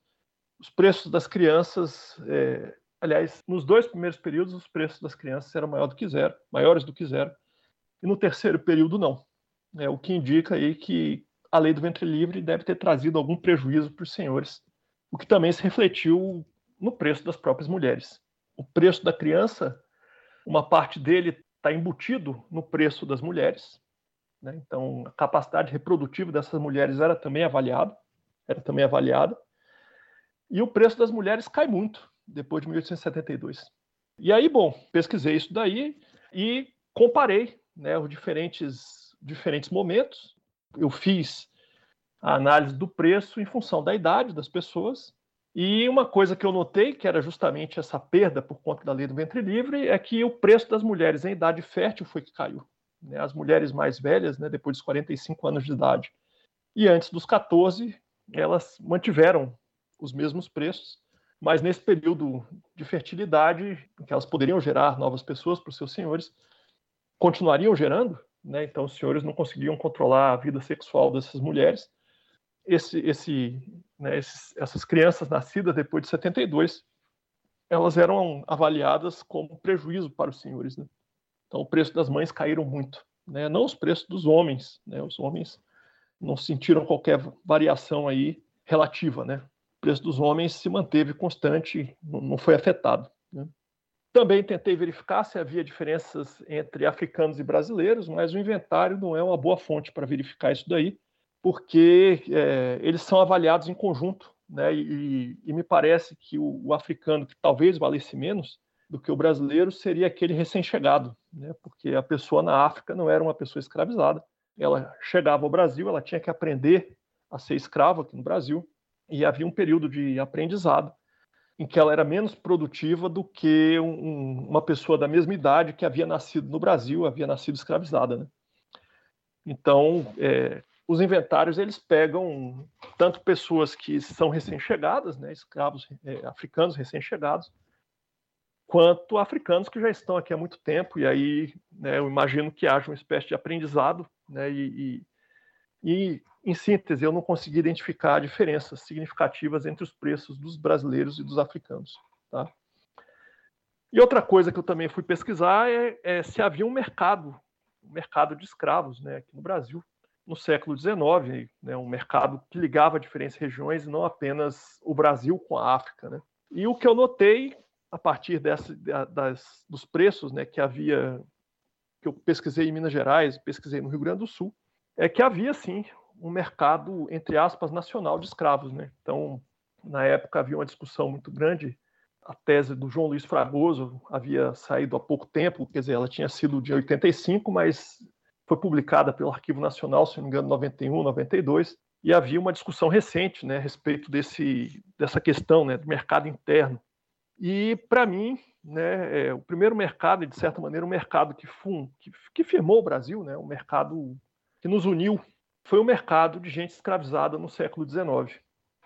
os preços das crianças, é, aliás, nos dois primeiros períodos, os preços das crianças eram maior do que zero, maiores do que zero, e no terceiro período não. É, o que indica aí que a lei do ventre livre deve ter trazido algum prejuízo para os senhores, o que também se refletiu no preço das próprias mulheres. O preço da criança, uma parte dele está embutido no preço das mulheres, né? então a capacidade reprodutiva dessas mulheres era também avaliada, era também avaliada. E o preço das mulheres cai muito depois de 1872. E aí, bom, pesquisei isso daí e comparei né, os diferentes, diferentes momentos. Eu fiz a análise do preço em função da idade das pessoas. E uma coisa que eu notei, que era justamente essa perda por conta da lei do ventre livre, é que o preço das mulheres em idade fértil foi que caiu. Né? As mulheres mais velhas, né, depois dos 45 anos de idade, e antes dos 14, elas mantiveram os mesmos preços, mas nesse período de fertilidade, em que elas poderiam gerar novas pessoas para os seus senhores, continuariam gerando, né? então os senhores não conseguiam controlar a vida sexual dessas mulheres. Esse, esse, né, esses, essas crianças nascidas depois de 72, elas eram avaliadas como prejuízo para os senhores. Né? Então o preço das mães caíram muito, né? não os preços dos homens. Né? Os homens não sentiram qualquer variação aí relativa, né? Preço dos homens se manteve constante, não foi afetado. Né? Também tentei verificar se havia diferenças entre africanos e brasileiros, mas o inventário não é uma boa fonte para verificar isso daí, porque é, eles são avaliados em conjunto, né? E, e me parece que o, o, africano que talvez valesse menos do que o brasileiro seria aquele recém-chegado, né? Porque a pessoa na África não era uma pessoa escravizada, ela chegava ao Brasil, ela tinha que aprender a ser escrava aqui no Brasil, e havia um período de aprendizado em que ela era menos produtiva do que um, uma pessoa da mesma idade que havia nascido no Brasil, havia nascido escravizada. Né? Então, é, os inventários eles pegam tanto pessoas que são recém-chegadas, né, escravos é, africanos recém-chegados, quanto africanos que já estão aqui há muito tempo, e aí né, eu imagino que haja uma espécie de aprendizado, né, e, e, e em síntese, eu não consegui identificar diferenças significativas entre os preços dos brasileiros e dos africanos. Tá? E outra coisa que eu também fui pesquisar é, é se havia um mercado, um mercado de escravos né, aqui no Brasil, no século XIX, né, um mercado que ligava diferentes regiões, não apenas o Brasil com a África. Né? E o que eu notei a partir dessa, das, dos preços né, que havia, que eu pesquisei em Minas Gerais, pesquisei no Rio Grande do Sul, é que havia sim um mercado, entre aspas, nacional de escravos. Né? Então, na época havia uma discussão muito grande. A tese do João Luiz Fragoso havia saído há pouco tempo, quer dizer, ela tinha sido de 85, mas foi publicada pelo Arquivo Nacional, se não me engano, 91, 92, e havia uma discussão recente né, a respeito desse, dessa questão né, do mercado interno. E, para mim, né, é, o primeiro mercado, de certa maneira, o um mercado que, fun, que, que firmou o Brasil, né, um mercado que nos uniu, foi o mercado de gente escravizada no século XIX.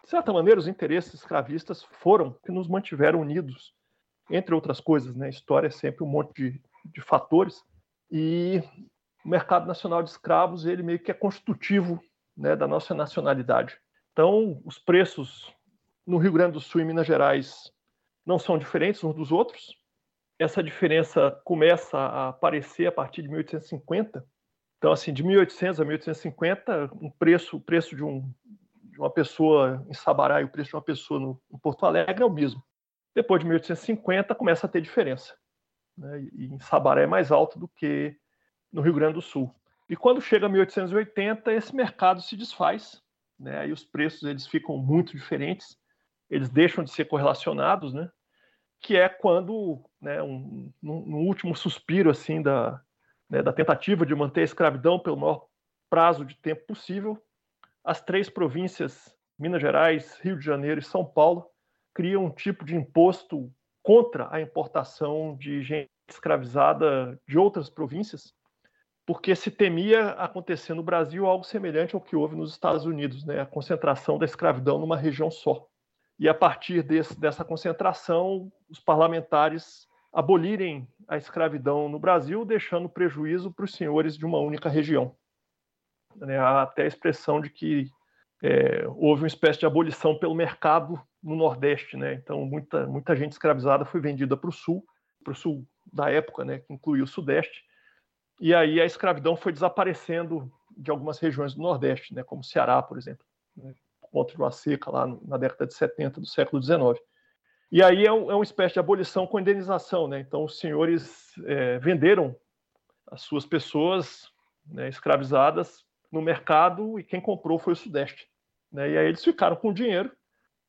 De certa maneira, os interesses escravistas foram que nos mantiveram unidos, entre outras coisas. Né? A história é sempre um monte de, de fatores. E o mercado nacional de escravos ele meio que é constitutivo né, da nossa nacionalidade. Então, os preços no Rio Grande do Sul e Minas Gerais não são diferentes uns dos outros. Essa diferença começa a aparecer a partir de 1850. Então, assim, de 1800 a 1850, um preço, o preço de, um, de uma pessoa em Sabará e o preço de uma pessoa no, em Porto Alegre é o mesmo. Depois de 1850, começa a ter diferença. Né? E em Sabará é mais alto do que no Rio Grande do Sul. E quando chega 1880, esse mercado se desfaz, né? Os preços eles ficam muito diferentes, eles deixam de ser correlacionados, né? Que é quando, né, um, no, no último suspiro assim da, né, da tentativa de manter a escravidão pelo maior prazo de tempo possível, as três províncias, Minas Gerais, Rio de Janeiro e São Paulo, criam um tipo de imposto contra a importação de gente escravizada de outras províncias, porque se temia acontecer no Brasil algo semelhante ao que houve nos Estados Unidos, né? a concentração da escravidão numa região só. E a partir desse, dessa concentração, os parlamentares abolirem a escravidão no Brasil, deixando prejuízo para os senhores de uma única região. Né? Há até a expressão de que é, houve uma espécie de abolição pelo mercado no Nordeste. Né? Então, muita, muita gente escravizada foi vendida para o Sul, para o Sul da época, né? que incluía o Sudeste, e aí a escravidão foi desaparecendo de algumas regiões do Nordeste, né, como Ceará, por exemplo, né, por conta uma seca lá na década de 70 do século XIX. E aí é, um, é uma espécie de abolição com indenização. Né? Então, os senhores é, venderam as suas pessoas né, escravizadas no mercado e quem comprou foi o Sudeste. Né? E aí eles ficaram com o dinheiro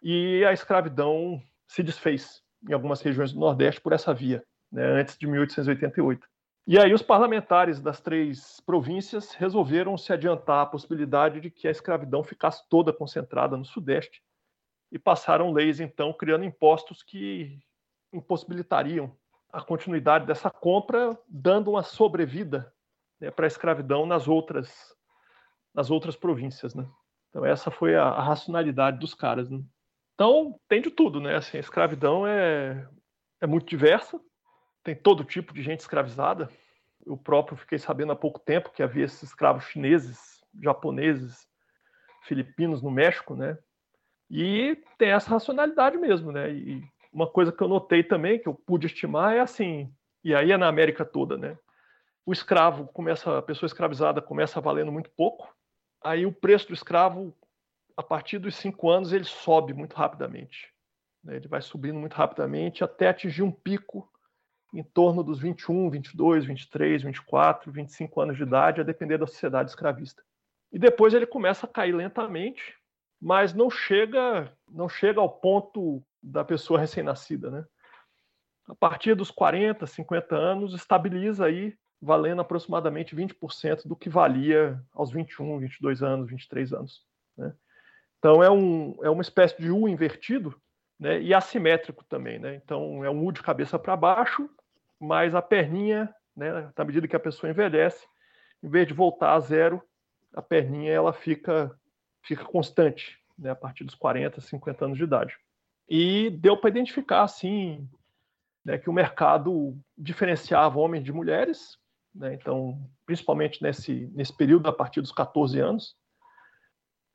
e a escravidão se desfez em algumas regiões do Nordeste por essa via, né, antes de 1888. E aí os parlamentares das três províncias resolveram se adiantar à possibilidade de que a escravidão ficasse toda concentrada no Sudeste e passaram leis, então, criando impostos que impossibilitariam a continuidade dessa compra, dando uma sobrevida né, para a escravidão nas outras, nas outras províncias. Né? Então, essa foi a, a racionalidade dos caras. Né? Então, tem de tudo, né? Assim, a escravidão é, é muito diversa, tem todo tipo de gente escravizada. Eu próprio fiquei sabendo há pouco tempo que havia esses escravos chineses, japoneses, filipinos no México, né? E tem essa racionalidade mesmo, né? E uma coisa que eu notei também, que eu pude estimar, é assim, e aí é na América toda, né? O escravo começa, a pessoa escravizada começa valendo muito pouco, aí o preço do escravo, a partir dos cinco anos, ele sobe muito rapidamente. Né? Ele vai subindo muito rapidamente até atingir um pico em torno dos 21, 22, 23, 24, 25 anos de idade, a depender da sociedade escravista. E depois ele começa a cair lentamente, mas não chega, não chega ao ponto da pessoa recém-nascida, né? A partir dos 40, 50 anos, estabiliza aí, valendo aproximadamente 20% do que valia aos 21, 22 anos, 23 anos. Né? Então é, um, é uma espécie de U invertido, né, e assimétrico também, né? Então é um U de cabeça para baixo, mas a perninha, né, à medida que a pessoa envelhece, em vez de voltar a zero, a perninha ela fica fica constante, né, a partir dos 40, 50 anos de idade. E deu para identificar assim, né, que o mercado diferenciava homens de mulheres, né, então principalmente nesse nesse período a partir dos 14 anos,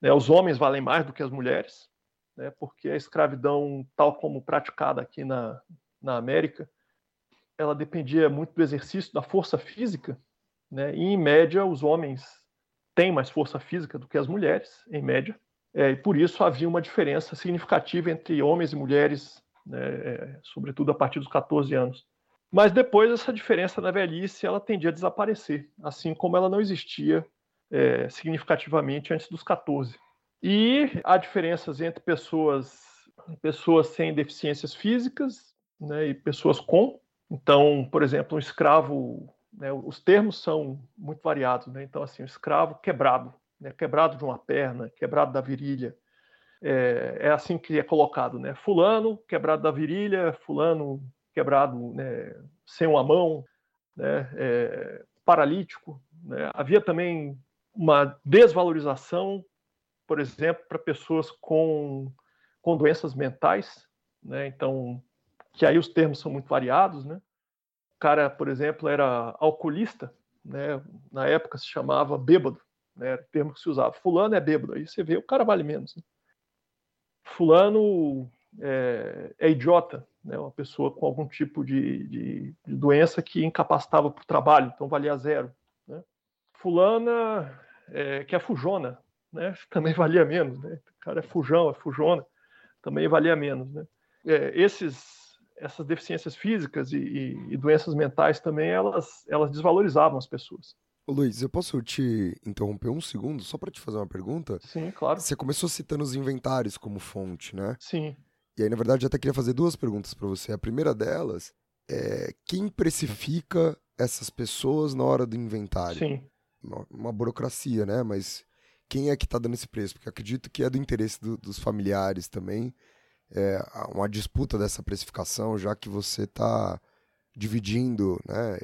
né, os homens valem mais do que as mulheres né, porque a escravidão, tal como praticada aqui na, na América, ela dependia muito do exercício da força física, né? E em média os homens têm mais força física do que as mulheres, em média. É, e por isso havia uma diferença significativa entre homens e mulheres, né, é, sobretudo a partir dos 14 anos. Mas depois essa diferença na velhice ela tendia a desaparecer, assim como ela não existia é, significativamente antes dos 14. E há diferenças entre pessoas, pessoas sem deficiências físicas né, e pessoas com. Então, por exemplo, um escravo, né, os termos são muito variados. Né? Então, assim, um escravo quebrado, né, quebrado de uma perna, quebrado da virilha, é, é, assim que é colocado, né? Fulano quebrado da virilha, fulano quebrado né, sem uma mão, né, é, paralítico. Né? Havia também uma desvalorização, por exemplo, para pessoas com, com doenças mentais, né? então, que aí os termos são muito variados. Né? Cara, por exemplo, era alcoolista, né? na época se chamava bêbado, né? era o termo que se usava. Fulano é bêbado, aí você vê, o cara vale menos. Né? Fulano é, é idiota, né, uma pessoa com algum tipo de, de, de doença que incapacitava para o trabalho, então valia zero. Né? Fulana, é, que é fujona, né, também valia menos. Né? O cara é fujão, é fujona, também valia menos. Né? É, esses, essas deficiências físicas e, e, e, doenças mentais também, elas, elas desvalorizavam as pessoas. Ô Luiz, eu posso te interromper um segundo só para te fazer uma pergunta? Sim, claro. Você começou citando os inventários como fonte, né? Sim. E aí, na verdade, eu até queria fazer duas perguntas para você. A primeira delas é quem precifica essas pessoas na hora do inventário? Sim. Uma, uma burocracia, né? Mas quem é que está dando esse preço? Porque acredito que é do interesse do, dos familiares também. É, uma disputa dessa precificação, já que você está dividindo né,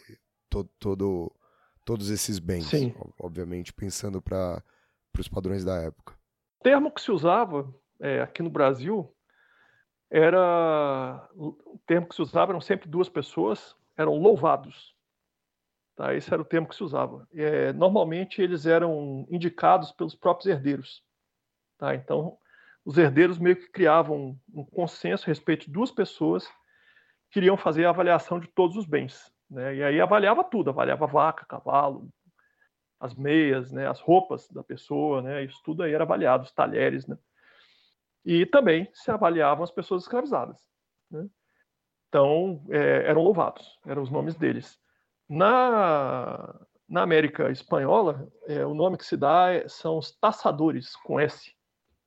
todo, todo, todos esses bens, Sim. obviamente, pensando para os padrões da época. O termo que se usava é, aqui no Brasil era o termo que se usava eram sempre duas pessoas, eram louvados. Tá? Esse era o termo que se usava. É, normalmente eles eram indicados pelos próprios herdeiros. Tá? Então, os herdeiros meio que criavam um consenso a respeito de duas pessoas que iriam fazer a avaliação de todos os bens. Né? E aí avaliava tudo, avaliava vaca, cavalo, as meias, né? as roupas da pessoa, né? isso tudo aí era avaliado, os talheres. Né? E também se avaliavam as pessoas escravizadas. Né? Então, é, eram louvados, eram os nomes deles. Na, na América Espanhola, é, o nome que se dá é, são os taçadores, com S.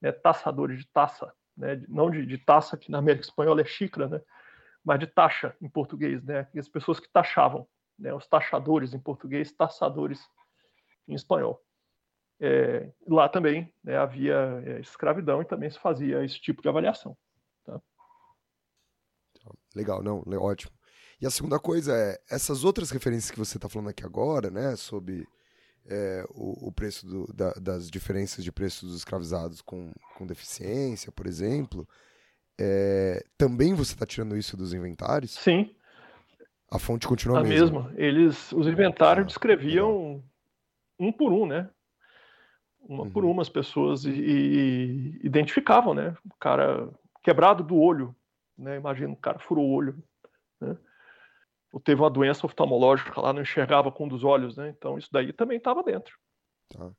Né? Taçadores de taça. Né? Não de, de, taça, que na América Espanhola é xícara, né? mas de taxa em português. Né? As pessoas que taxavam. Né? Os taxadores em português, taçadores em espanhol. É, lá também né, havia é, escravidão e também se fazia esse tipo de avaliação. Tá? Legal, não, ótimo. E a segunda coisa é, essas outras referências que você está falando aqui agora, né, sobre é, o, o, preço do, da, das diferenças de preço dos escravizados com, com deficiência, por exemplo, é, também você está tirando isso dos inventários? Sim. A fonte continua a mesma. mesma. Eles, os inventários ah, descreviam um por um, né? uma uhum. por uma as pessoas e, e, identificavam, né? O cara quebrado do olho, né? Imagina, o cara furou o olho, né? Ou teve uma doença oftalmológica lá, não enxergava com um dos olhos, né? Então isso daí também estava dentro. Tá,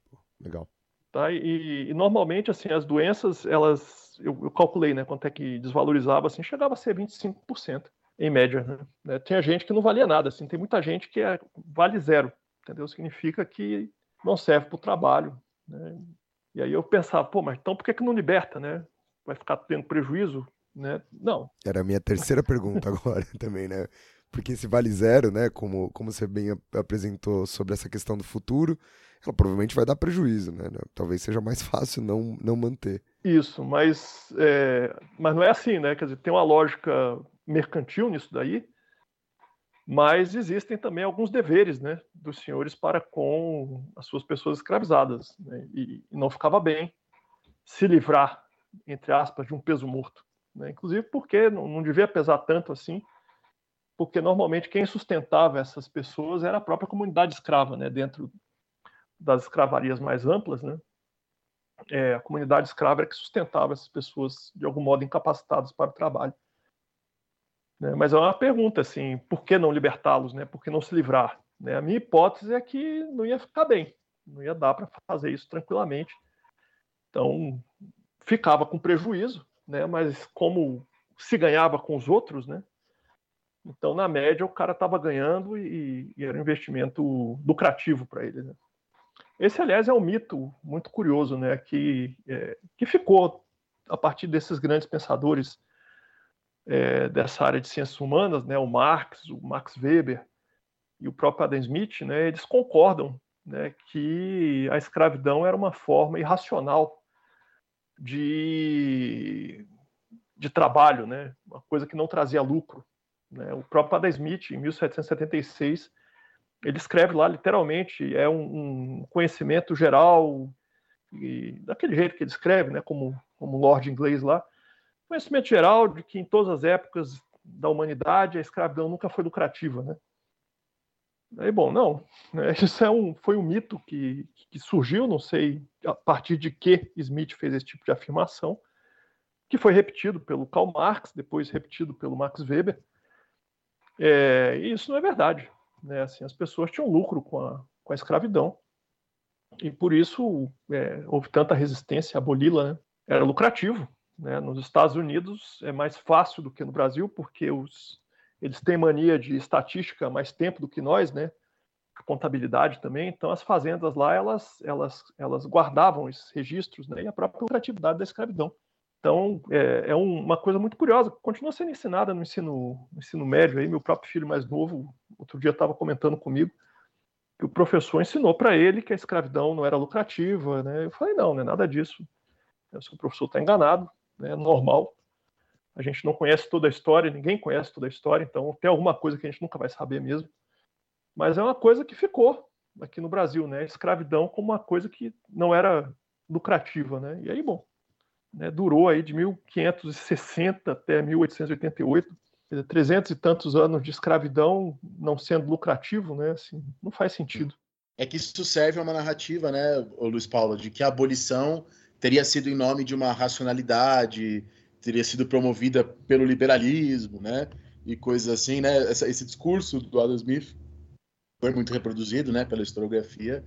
legal. Tá? E, e, normalmente, assim, as doenças, elas, eu, eu, calculei, né? Quanto é que desvalorizava, assim, chegava a ser 25% em média, né? né? Tinha gente que não valia nada, assim, tem muita gente que é, vale zero, entendeu? Significa que não serve para o trabalho, né? E aí eu pensava, pô, mas então por que, que não liberta, né? Vai ficar tendo prejuízo, né? Não. Era a minha terceira pergunta agora também, né? Porque esse vale zero, né? Como, como você bem apresentou sobre essa questão do futuro, ela provavelmente vai dar prejuízo, né? Talvez seja mais fácil não, não manter. Isso, mas, é, mas não é assim, né? Quer dizer, tem uma lógica mercantil nisso daí, mas existem também alguns deveres né, dos senhores para com as suas pessoas escravizadas. Né, e, e, não ficava bem se livrar, entre aspas, de um peso morto. Né, inclusive porque não, não, devia pesar tanto assim, porque normalmente quem sustentava essas pessoas era a própria comunidade escrava, né, dentro das escravarias mais amplas. Né, é, a comunidade escrava era que sustentava essas pessoas de algum modo incapacitadas para o trabalho. Né? Mas é uma pergunta, assim, por que não libertá-los, né? Por que não se livrar? Né? A minha hipótese é que não ia ficar bem, não ia dar para fazer isso tranquilamente. Então, ficava com prejuízo, né? Mas como se ganhava com os outros, né? Então, na média, o cara estava ganhando e, e, era um investimento lucrativo para ele. Né? Esse, aliás, é um mito muito curioso, né? Que, é, que ficou a partir desses grandes pensadores é, dessa área de ciências humanas, né? O Marx, o Max Weber e o próprio Adam Smith, né? Eles concordam, né? Que a escravidão era uma forma irracional de de trabalho, né? Uma coisa que não trazia lucro né? O próprio Adam Smith, em 1776, ele escreve lá literalmente, é um, um conhecimento geral, e, daquele jeito que ele escreve, né? como, como Lord inglês lá, conhecimento geral de que em todas as épocas da humanidade a escravidão nunca foi lucrativa. Né? Aí, bom, não, né? isso é um, foi um mito que, que surgiu, não sei a partir de que Smith fez esse tipo de afirmação, que foi repetido pelo Karl Marx, depois repetido pelo Max Weber, é, e isso não é verdade. Né? Assim, as pessoas tinham lucro com a, com a escravidão. E por isso é, houve tanta resistência a aboli-la. Né? Era lucrativo. Né? Nos Estados Unidos é mais fácil do que no Brasil, porque os, eles têm mania de estatística mais tempo do que nós, né? contabilidade também. Então as fazendas lá elas elas elas guardavam esses registros, né? E a própria lucratividade da escravidão. Então, é, é uma coisa muito curiosa, continua sendo ensinada no ensino, no ensino médio. Aí, meu próprio filho mais novo, outro dia estava comentando comigo, que o professor ensinou para ele que a escravidão não era lucrativa. Né? Eu falei, não, não é nada disso. O professor está enganado, né? é normal. A gente não conhece toda a história, ninguém conhece toda a história, então tem alguma coisa que a gente nunca vai saber mesmo. Mas é uma coisa que ficou aqui no Brasil, né? A escravidão como uma coisa que não era lucrativa, né? E aí, bom, né, durou aí de 1560 até 1888, 300 e tantos anos de escravidão não sendo lucrativo, né, assim, não faz sentido. É que isso serve a uma narrativa, né, Luiz Paulo, de que a abolição teria sido em nome de uma racionalidade, teria sido promovida pelo liberalismo, né, e coisas assim, né, esse discurso do Adam Smith foi muito reproduzido, né, pela historiografia,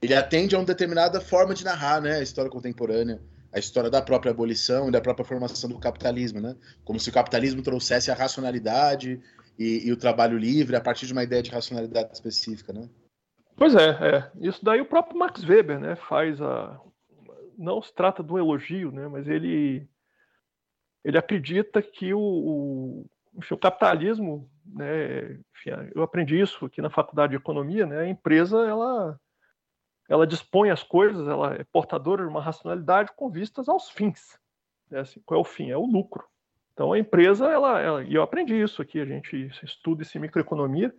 ele atende a uma determinada forma de narrar, né, a história contemporânea, a história da própria abolição e da própria formação do capitalismo, né? Como se o capitalismo trouxesse a racionalidade e, e o trabalho livre a partir de uma ideia de racionalidade específica, né? Pois é, é. Isso daí o próprio Max Weber, né, faz a não se trata de um elogio, né, mas ele ele acredita que o, o, enfim, o capitalismo, né, enfim, eu aprendi isso aqui na faculdade de economia, né, a empresa ela ela dispõe as coisas, ela é portadora de uma racionalidade com vistas aos fins. Né? Assim, qual é o fim? É o lucro. Então a empresa, ela, ela, e eu aprendi isso aqui, a gente estuda isso em microeconomia,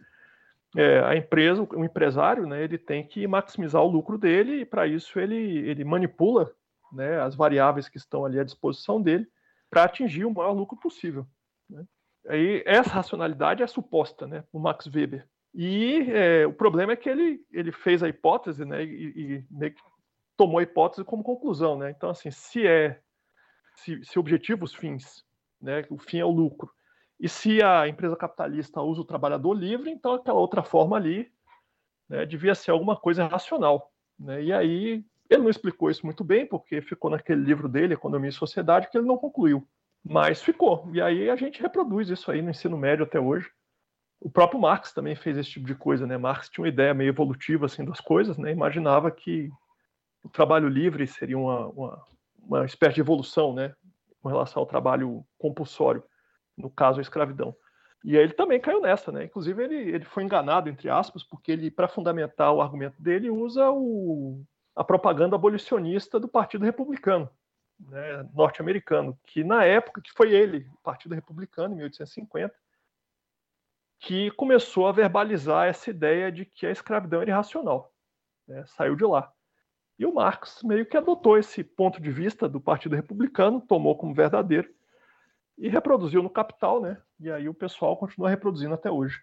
é, a empresa, o empresário, né, ele tem que maximizar o lucro dele e para isso ele, ele manipula né, as variáveis que estão ali à disposição dele para atingir o maior lucro possível. Né? Aí essa racionalidade é suposta, né, o Max Weber. E é, o problema é que ele, ele fez a hipótese, né, e, e tomou a hipótese como conclusão, né? Então, assim, se é, se, se objetivo os fins, né, o fim é o lucro, e se a empresa capitalista usa o trabalhador livre, então aquela outra forma ali né, devia ser alguma coisa racional, né? E aí ele não explicou isso muito bem, porque ficou naquele livro dele, Economia e Sociedade, que ele não concluiu, mas ficou. E aí a gente reproduz isso aí no ensino médio até hoje. O próprio Marx também fez esse tipo de coisa, né? Marx tinha uma ideia meio evolutiva assim das coisas, né? Imaginava que o trabalho livre seria uma, uma, uma espécie de evolução, né? Com relação ao trabalho compulsório, no caso a escravidão. E aí ele também caiu nessa, né? Inclusive ele, ele foi enganado entre aspas, porque ele para fundamentar o argumento dele usa o, a propaganda abolicionista do Partido Republicano, né, norte-americano, que na época que foi ele, Partido Republicano, em 1850, que começou a verbalizar essa ideia de que a escravidão era irracional. Né? Saiu de lá. E o Marx meio que adotou esse ponto de vista do Partido Republicano, tomou como verdadeiro e reproduziu no Capital, né? E aí o pessoal continua reproduzindo até hoje.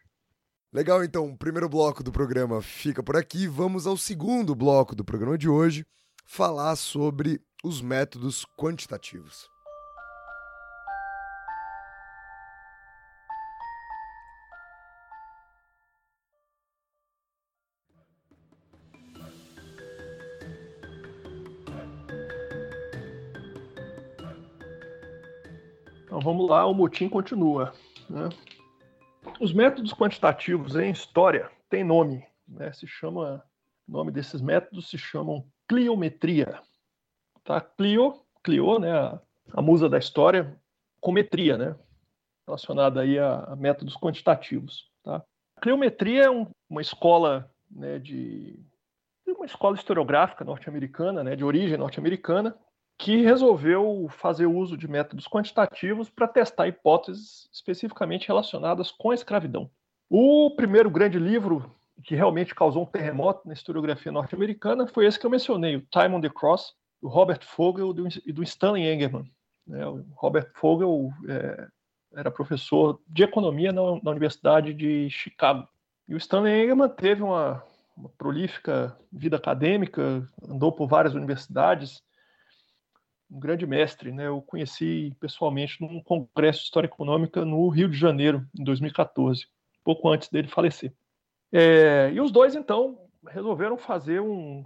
Legal, então, o primeiro bloco do programa fica por aqui. Vamos ao segundo bloco do programa de hoje, falar sobre os métodos quantitativos. Vamos lá, o motim continua. Né? Os métodos quantitativos em história têm nome, né? Se chama, o nome desses métodos se chamam cliometria. Tá? Clio, Clio, né? A, a musa da história, cometria, né? Relacionada aí a, a métodos quantitativos. Tá? A cliometria é um, uma escola né, de uma escola historiográfica norte-americana, né, de origem norte-americana, que resolveu fazer uso de métodos quantitativos para testar hipóteses especificamente relacionadas com a escravidão. O primeiro grande livro que realmente causou um terremoto na historiografia norte-americana foi esse que eu mencionei, o Time on the Cross, do Robert Fogel e do Stanley Engerman. Né? O Robert Fogel é, era professor de economia na, Universidade de Chicago. E o Stanley Engerman teve uma, uma prolífica vida acadêmica, andou por várias universidades, um grande mestre, né? Eu conheci pessoalmente num congresso de história econômica no Rio de Janeiro, em 2014, pouco antes dele falecer. É, e os dois então resolveram fazer um,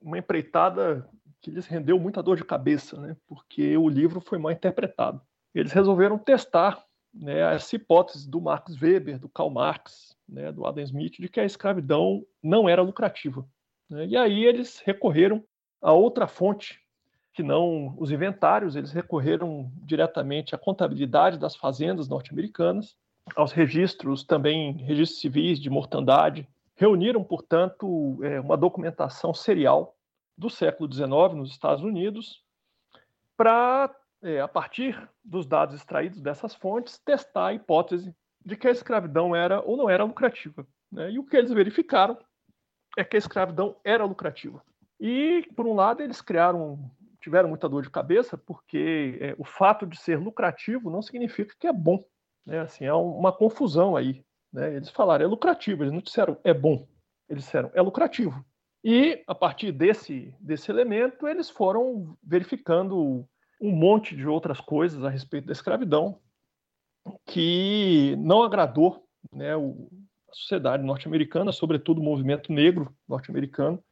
uma empreitada que lhes rendeu muita dor de cabeça, né? Porque o livro foi mal interpretado. Eles resolveram testar né, essa hipótese do Max Weber, do Karl Marx, né, do Adam Smith, de que a escravidão não era lucrativa. Né? E aí eles recorreram a outra fonte que não os inventários, eles recorreram diretamente à contabilidade das fazendas norte-americanas, aos registros também, registros civis de mortandade, reuniram, portanto, é, uma documentação serial do século XIX nos Estados Unidos para, é, a partir dos dados extraídos dessas fontes, testar a hipótese de que a escravidão era ou não era lucrativa. Né? E o que eles verificaram é que a escravidão era lucrativa. E, por um lado, eles criaram tiveram muita dor de cabeça, porque é, o fato de ser lucrativo não significa que é bom. Né? Assim, é uma confusão aí. Né? Eles falaram é lucrativo, eles não disseram é bom, eles disseram é lucrativo. E a partir desse, desse elemento, eles foram verificando um monte de outras coisas a respeito da escravidão que não agradou né, o, a sociedade norte-americana, sobretudo o movimento negro norte-americano,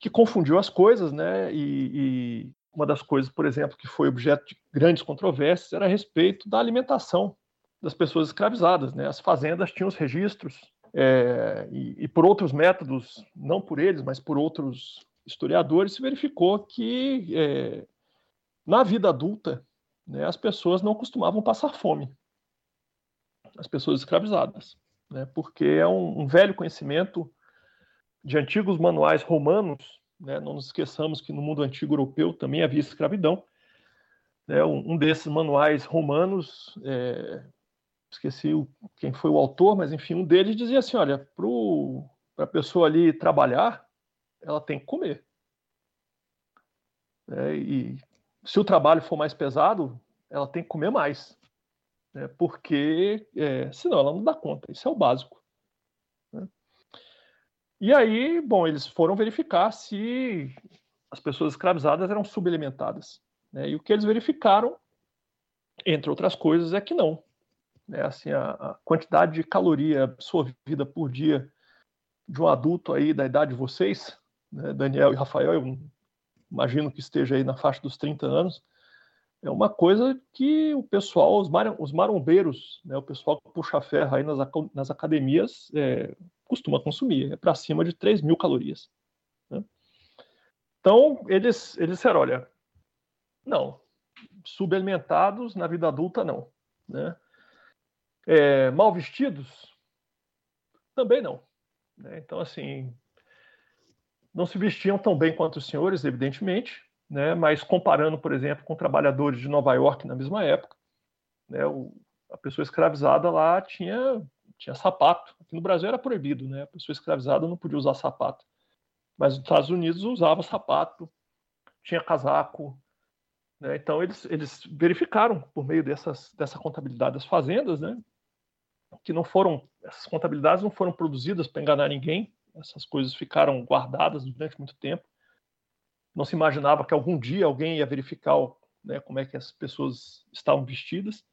que confundiu as coisas, né? E, e, uma das coisas, por exemplo, que foi objeto de grandes controvérsias era a respeito da alimentação das pessoas escravizadas, né? As fazendas tinham os registros é, e, e, por outros métodos, não por eles, mas por outros historiadores, se verificou que é, na vida adulta né, as pessoas não costumavam passar fome, as pessoas escravizadas, né? Porque é um, um velho conhecimento de antigos manuais romanos, né, não nos esqueçamos que no mundo antigo europeu também havia escravidão. Né, um, desses manuais romanos, é, esqueci o, quem foi o autor, mas enfim, um deles dizia assim: olha, para a pessoa ali trabalhar, ela tem que comer. É, e se o trabalho for mais pesado, ela tem que comer mais, né, porque é, senão ela não dá conta. Isso é o básico. E aí, bom, eles foram verificar se as pessoas escravizadas eram subalimentadas. Né? E o que eles verificaram, entre outras coisas, é que não. Né? Assim, a, a, quantidade de caloria absorvida por dia de um adulto aí da idade de vocês, né? Daniel e Rafael, eu imagino que esteja aí na faixa dos 30 anos, é uma coisa que o pessoal, os, mar, os marombeiros, né? o pessoal que puxa ferro aí nas, nas academias, é, costuma consumir, é para cima de 3 mil calorias. Né? Então, eles, eles disseram, olha, não, subalimentados na vida adulta, não. Né? É, mal vestidos? Também não. Né? Então, assim, não se vestiam tão bem quanto os senhores, evidentemente, né? mas comparando, por exemplo, com trabalhadores de Nova York na mesma época, né? o, a pessoa escravizada lá tinha tinha sapato. Aqui no Brasil era proibido, né? A pessoa escravizada não podia usar sapato. Mas nos Estados Unidos usava sapato, tinha casaco. Né? Então eles, eles verificaram por meio dessas, dessa contabilidade das fazendas, né? Que não foram essas contabilidades não foram produzidas para enganar ninguém. Essas coisas ficaram guardadas durante muito tempo. Não se imaginava que algum dia alguém ia verificar né, como é que as pessoas estavam vestidas.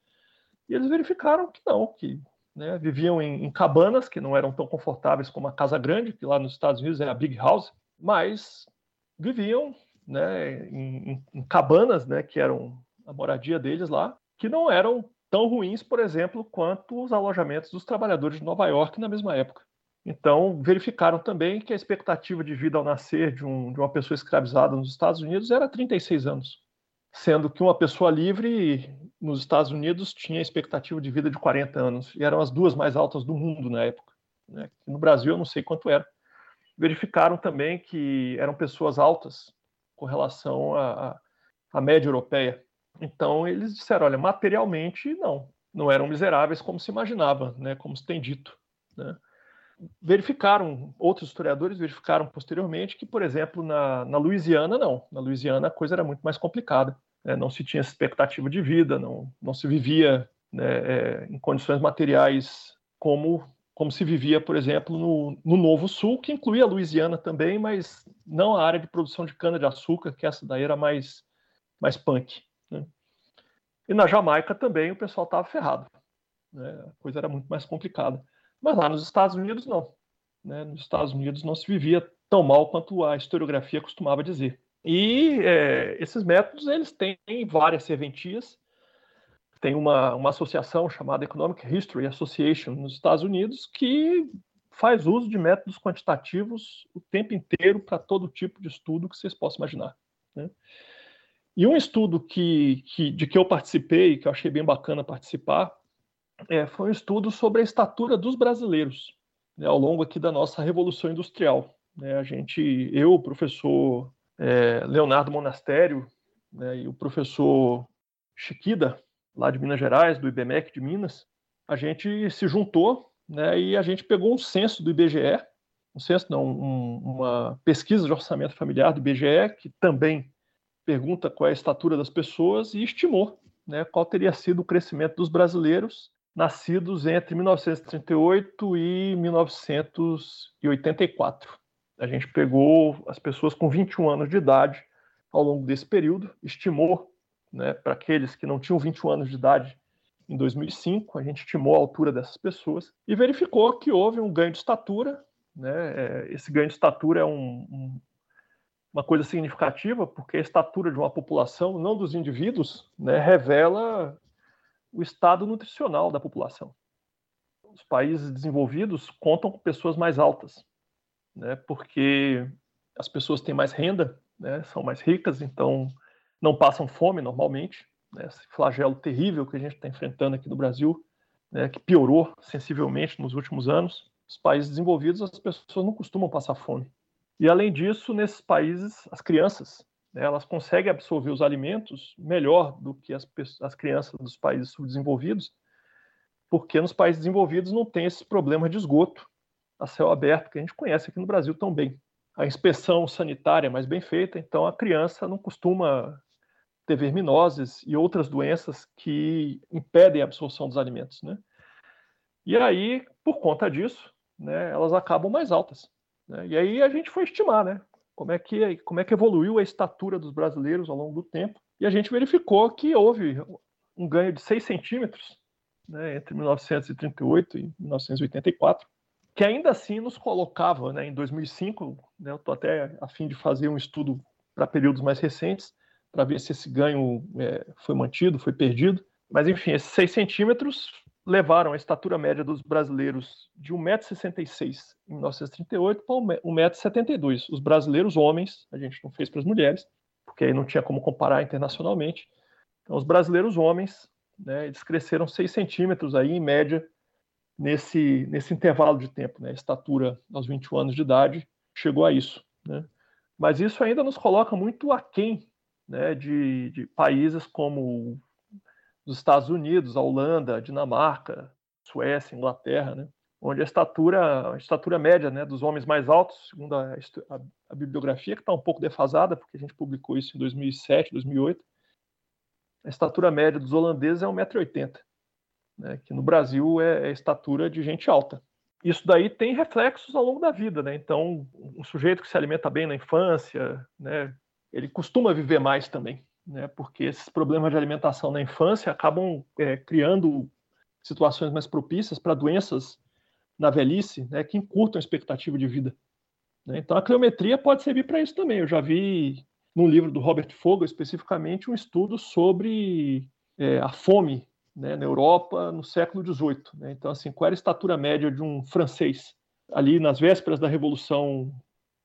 E eles verificaram que não, que né, viviam em, em, cabanas que não eram tão confortáveis como a Casa Grande, que lá nos Estados Unidos é a Big House, mas viviam né, em, em, cabanas, né, que eram a moradia deles lá, que não eram tão ruins, por exemplo, quanto os alojamentos dos trabalhadores de Nova York na mesma época. Então, verificaram também que a expectativa de vida ao nascer de, um, de uma pessoa escravizada nos Estados Unidos era 36 anos, sendo que uma pessoa livre nos Estados Unidos tinha expectativa de vida de 40 anos, e eram as duas mais altas do mundo na época. Né? No Brasil, eu não sei quanto era. Verificaram também que eram pessoas altas com relação à, à média europeia. Então, eles disseram: olha, materialmente, não, não eram miseráveis como se imaginava, né? como se tem dito. Né? verificaram, outros historiadores verificaram posteriormente que, por exemplo, na, na Louisiana, não. Na Louisiana a coisa era muito mais complicada. Né? Não se tinha expectativa de vida, não, não se vivia né, é, em condições materiais como, como se vivia, por exemplo, no, no Novo Sul, que incluía a Louisiana também, mas não a área de produção de cana-de-açúcar, que essa daí era mais, mais punk. Né? E na Jamaica também o pessoal estava ferrado. Né? A coisa era muito mais complicada. Mas lá nos Estados Unidos, não. Né? Nos Estados Unidos não se vivia tão mal quanto a historiografia costumava dizer. E é, esses métodos eles têm várias serventias. Tem uma, uma associação chamada Economic History Association nos Estados Unidos que faz uso de métodos quantitativos o tempo inteiro para todo tipo de estudo que vocês possam imaginar. Né? E um estudo que, que, de que eu participei, que eu achei bem bacana participar, é, foi um estudo sobre a estatura dos brasileiros né, ao longo aqui da nossa revolução industrial. Né, a gente, eu, o professor é, Leonardo Monastério né, e o professor Chiquida, lá de Minas Gerais, do IBMEC de Minas, a gente se juntou né, e a gente pegou um censo do IBGE, um censo não, um, uma pesquisa de orçamento familiar do IBGE, que também pergunta qual é a estatura das pessoas e estimou né, qual teria sido o crescimento dos brasileiros nascidos entre 1938 e 1984. A gente pegou as pessoas com 21 anos de idade ao longo desse período, estimou, né, para aqueles que não tinham 21 anos de idade em 2005, a gente estimou a altura dessas pessoas e verificou que houve um ganho de estatura. Né, é, esse ganho de estatura é um, um, uma coisa significativa, porque a estatura de uma população, não dos indivíduos, né, revela o estado nutricional da população. Os países desenvolvidos contam com pessoas mais altas, né, porque as pessoas têm mais renda, né, são mais ricas, então não passam fome normalmente. Né, esse flagelo terrível que a gente está enfrentando aqui no Brasil, né, que piorou sensivelmente nos últimos anos. Os países desenvolvidos, as pessoas não costumam passar fome. E além disso, nesses países, as crianças né, elas conseguem absorver os alimentos melhor do que as, as crianças dos países subdesenvolvidos, porque nos países desenvolvidos não tem esse problema de esgoto a céu aberto que a gente conhece aqui no Brasil tão bem. A inspeção sanitária é mais bem feita, então a criança não costuma ter verminoses e outras doenças que impedem a absorção dos alimentos, né? E aí, por conta disso, né, elas acabam mais altas. Né? E aí a gente foi estimar, né? como é que como é que evoluiu a estatura dos brasileiros ao longo do tempo e a gente verificou que houve um ganho de 6 centímetros né, entre 1938 e 1984 que ainda assim nos colocava né, em 2005 né, eu estou até a fim de fazer um estudo para períodos mais recentes para ver se esse ganho é, foi mantido foi perdido mas enfim esses 6 centímetros levaram a estatura média dos brasileiros de 1,66m em 1938 para 1,72m. Os brasileiros homens, a gente não fez para as mulheres, porque aí não tinha como comparar internacionalmente. Então, os brasileiros homens, né, eles cresceram 6 centímetros aí, em média, nesse, nesse intervalo de tempo. Né? Estatura aos 21 anos de idade chegou a isso. Né? Mas isso ainda nos coloca muito aquém né, de, de países como dos Estados Unidos, a Holanda, a Dinamarca, Suécia, Inglaterra, né? onde a estatura, a estatura média né, dos homens mais altos, segundo a, a, a bibliografia, que está um pouco defasada, porque a gente publicou isso em 2007, 2008, a estatura média dos holandeses é 1,80m, né, que no Brasil é, é estatura de gente alta. Isso daí tem reflexos ao longo da vida, né? Então, um sujeito que se alimenta bem na infância, né, ele costuma viver mais também né, porque esses problemas de alimentação na infância acabam é, criando situações mais propícias para doenças na velhice, né, que encurtam a expectativa de vida. Né? Então, a cliometria pode servir para isso também. Eu já vi no livro do Robert Fogel, especificamente, um estudo sobre é, a fome né, na Europa no século XVIII. Né? Então, assim, qual era a estatura média de um francês ali nas vésperas da Revolução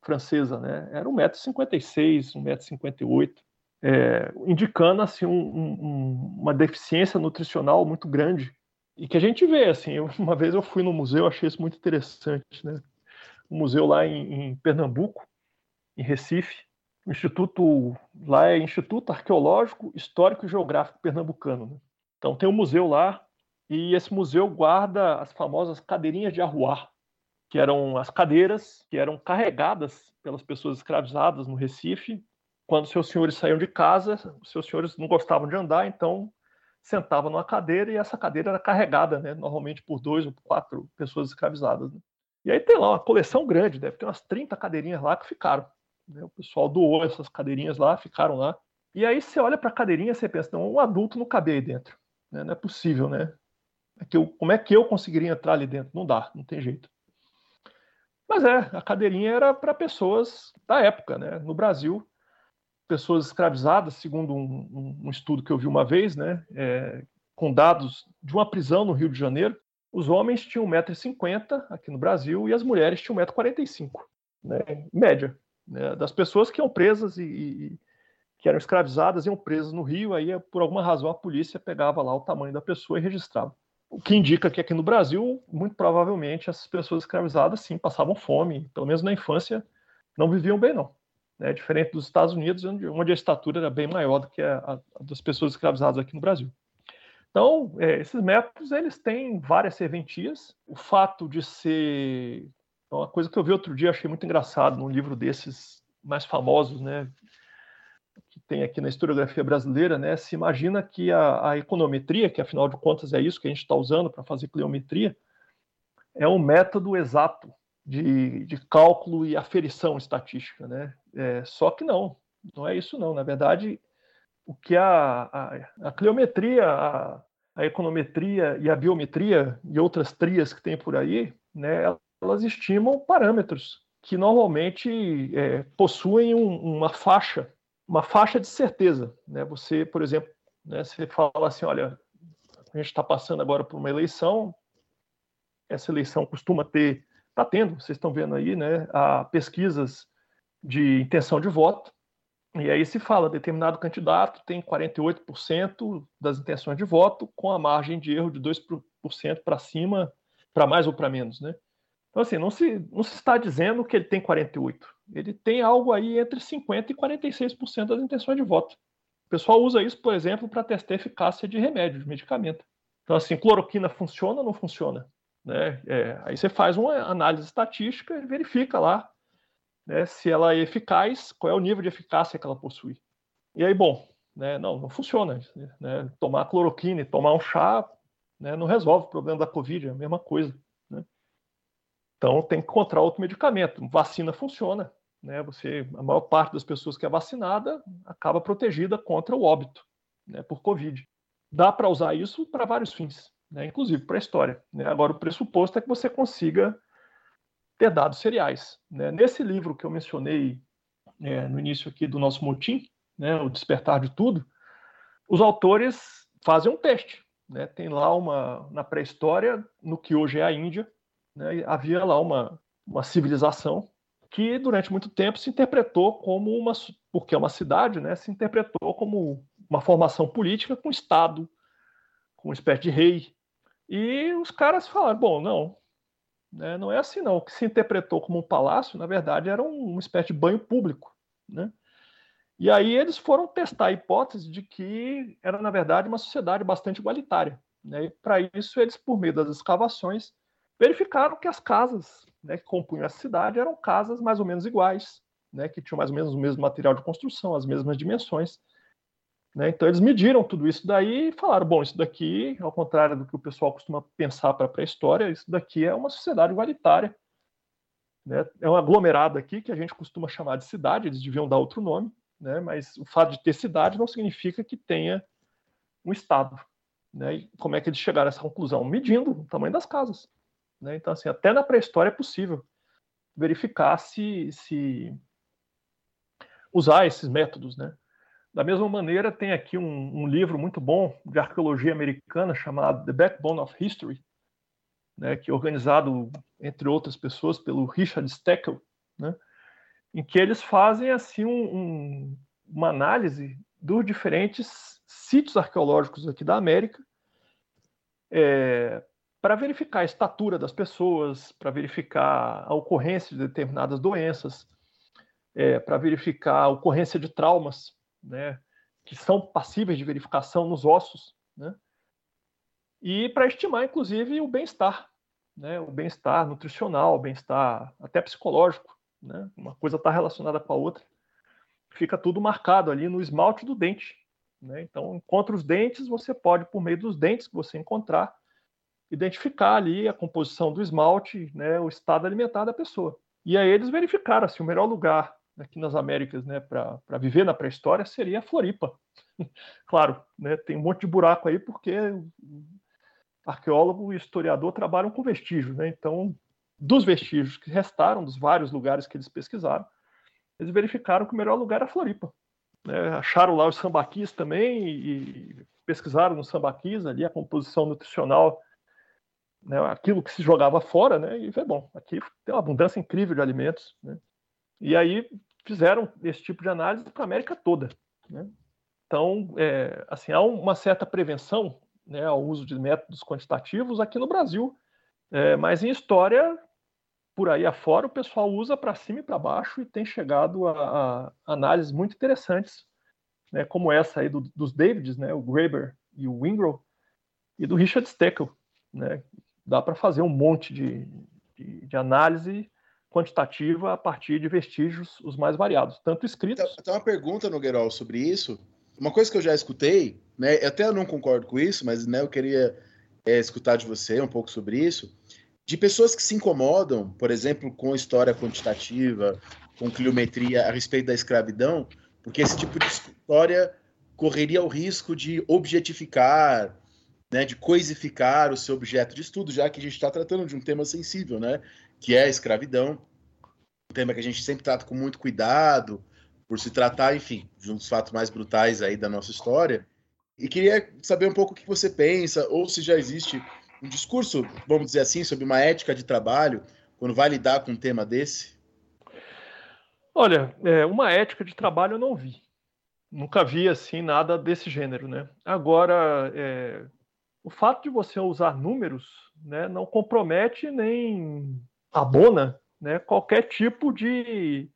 Francesa? Né? Era 1,56m, 1,58m, é, indicando assim, um, um, uma deficiência nutricional muito grande e que a gente vê, assim, uma vez eu fui no museu, achei isso muito interessante, né? Um museu lá em, em Pernambuco, em Recife, o instituto lá é Instituto Arqueológico, Histórico e Geográfico Pernambucano. Né? Então tem um museu lá e esse museu guarda as famosas cadeirinhas de arruar, que eram as cadeiras que eram carregadas pelas pessoas escravizadas no Recife. Quando seus senhores saíam de casa, seus senhores não gostavam de andar, então sentavam numa cadeira e essa cadeira era carregada, né, normalmente por dois ou quatro pessoas escravizadas. Né? E aí tem lá uma coleção grande, deve ter umas 30 cadeirinhas lá que ficaram. Né? O pessoal doou essas cadeirinhas lá, ficaram lá. E aí você olha para a cadeirinha e você pensa, não, um adulto não cabe aí dentro. Né? Não é possível, né? É eu, como é que eu conseguiria entrar ali dentro? Não dá, não tem jeito. Mas é, a cadeirinha era para pessoas da época, né? No Brasil, pessoas escravizadas, segundo um, um, estudo que eu vi uma vez, né? É, com dados de uma prisão no Rio de Janeiro, os homens tinham 1,50m aqui no Brasil e as mulheres tinham 1,45m, né? Média né, das pessoas que iam presas e, e, que eram escravizadas iam presas no Rio, aí por alguma razão a polícia pegava lá o tamanho da pessoa e registrava. O que indica que aqui no Brasil, muito provavelmente, essas pessoas escravizadas sim passavam fome, pelo menos na infância, não viviam bem não. Né? Diferente dos Estados Unidos, onde, a estatura era bem maior do que a, a, das pessoas escravizadas aqui no Brasil. Então, é, esses métodos eles têm várias serventias. O fato de ser então, uma coisa que eu vi outro dia, achei muito engraçado, num livro desses mais famosos, né, tem aqui na historiografia brasileira, né, se imagina que a, a econometria, que afinal de contas é isso que a gente está usando para fazer cliometria, é um método exato de, de cálculo e aferição estatística, né? É, só que não, não é isso não. Na verdade, o que a, a, a cliometria, a, a econometria e a biometria e outras trias que tem por aí, né, elas estimam parâmetros que normalmente é, possuem um, uma faixa, uma faixa de certeza. Né? Você, por exemplo, né, você fala assim, olha, a gente está passando agora por uma eleição, essa eleição costuma ter, está tendo, vocês estão vendo aí, né, a pesquisas de intenção de voto, e aí se fala, determinado candidato tem 48% das intenções de voto, com a margem de erro de 2% para cima, para mais ou para menos, né? Então, assim, não se, não se está dizendo que ele tem 48. Ele tem algo aí entre 50% e 46% das intenções de voto. O pessoal usa isso, por exemplo, para testar a eficácia de remédio, de medicamento. Então, assim, cloroquina funciona ou não funciona? Né? É, aí você faz uma análise estatística e verifica lá né, se ela é eficaz, qual é o nível de eficácia que ela possui. E aí, bom, né, não, não funciona. Né? Tomar cloroquina e tomar um chá né, não resolve o problema da Covid, é a mesma coisa. Então tem que encontrar outro medicamento. Vacina funciona, né? Você, a maior parte das pessoas que é vacinada acaba protegida contra o óbito, né, por Covid. Dá para usar isso para vários fins, né, inclusive para a história. Né? Agora o pressuposto é que você consiga ter dados seriais. Né? Nesse livro que eu mencionei é, no início aqui do nosso motim, né, o Despertar de Tudo, os autores fazem um teste. Né? Tem lá uma na pré-história, no que hoje é a Índia, né, havia lá uma, uma civilização que durante muito tempo se interpretou como uma, porque é uma cidade, né, se interpretou como uma formação política com Estado, com uma espécie de rei. E os caras falaram, bom, não, né, não é assim não. O que se interpretou como um palácio, na verdade, era um, uma espécie de banho público, né? E aí eles foram testar a hipótese de que era, na verdade, uma sociedade bastante igualitária. Né? E para isso, eles, por meio das escavações, verificaram que as casas né, que compunham a cidade eram casas mais ou menos iguais, né, que tinham mais ou menos o mesmo material de construção, as mesmas dimensões. Né? Então eles mediram tudo isso daí e falaram: bom, isso daqui, ao contrário do que o pessoal costuma pensar para a pré-história, isso daqui é uma sociedade igualitária. Né? É um aglomerado aqui que a gente costuma chamar de cidade, eles deviam dar outro nome, né? mas o fato de ter cidade não significa que tenha um Estado. Né? E como é que eles chegaram a essa conclusão? Medindo o tamanho das casas. Né? Então, assim, até na pré-história é possível verificar se, se usar esses métodos. Né? Da mesma maneira, tem aqui um, um, livro muito bom de arqueologia americana chamado The Backbone of History, né, que é organizado, entre outras pessoas, pelo Richard Steckel, né, em que eles fazem assim um, um, uma análise dos diferentes sítios arqueológicos aqui da América é, para verificar a estatura das pessoas, para verificar a ocorrência de determinadas doenças, é, para verificar a ocorrência de traumas, né, que são passíveis de verificação nos ossos, né, e para estimar, inclusive, o bem-estar, né, o bem-estar nutricional, o bem-estar até psicológico, né, uma coisa está relacionada com a outra, fica tudo marcado ali no esmalte do dente. Né? Então, encontra os dentes, você pode, por meio dos dentes que você encontrar, identificar ali a composição do esmalte, né, o estado alimentar da pessoa. E aí eles verificaram assim, o melhor lugar aqui nas Américas né, para viver na pré-história seria a Floripa. claro, né, tem um monte de buraco aí porque arqueólogo e historiador trabalham com vestígios. Né? Então, dos vestígios que restaram, dos vários lugares que eles pesquisaram, eles verificaram que o melhor lugar era Floripa. Né? Acharam lá os sambaquis também e pesquisaram nos sambaquis ali a composição nutricional, né? aquilo que se jogava fora, né? e foi bom, aqui tem uma abundância incrível de alimentos. Né? E aí fizeram esse tipo de análise para a América toda. Né? Então, é, assim, há uma certa prevenção né, ao uso de métodos quantitativos aqui no Brasil, é, mas em história por aí afora o pessoal usa para cima e para baixo e tem chegado a, a, análises muito interessantes, né, como essa aí do, dos Davids, né, o Graeber e o Wingrove, e do Richard Steckel. Né, dá para fazer um monte de, de, de, análise quantitativa a partir de vestígios os mais variados, tanto escritos... Tem, tem uma pergunta, Nogueirol, sobre isso. Uma coisa que eu já escutei, né, até eu não concordo com isso, mas né, eu queria é, escutar de você um pouco sobre isso, de pessoas que se incomodam, por exemplo, com história quantitativa, com cliometria a respeito da escravidão, porque esse tipo de história correria o risco de objetificar, né, de coisificar o seu objeto de estudo, já que a gente está tratando de um tema sensível, né, que é a escravidão, um tema que a gente sempre trata com muito cuidado, por se tratar, enfim, de um dos fatos mais brutais aí da nossa história. E queria saber um pouco o que você pensa, ou se já existe um discurso, vamos dizer assim, sobre uma ética de trabalho, quando vai lidar com um tema desse? Olha, é, uma ética de trabalho eu não vi. Nunca vi assim nada desse gênero, né? Agora, é, o fato de você usar números, né, não compromete nem abona, né, qualquer tipo de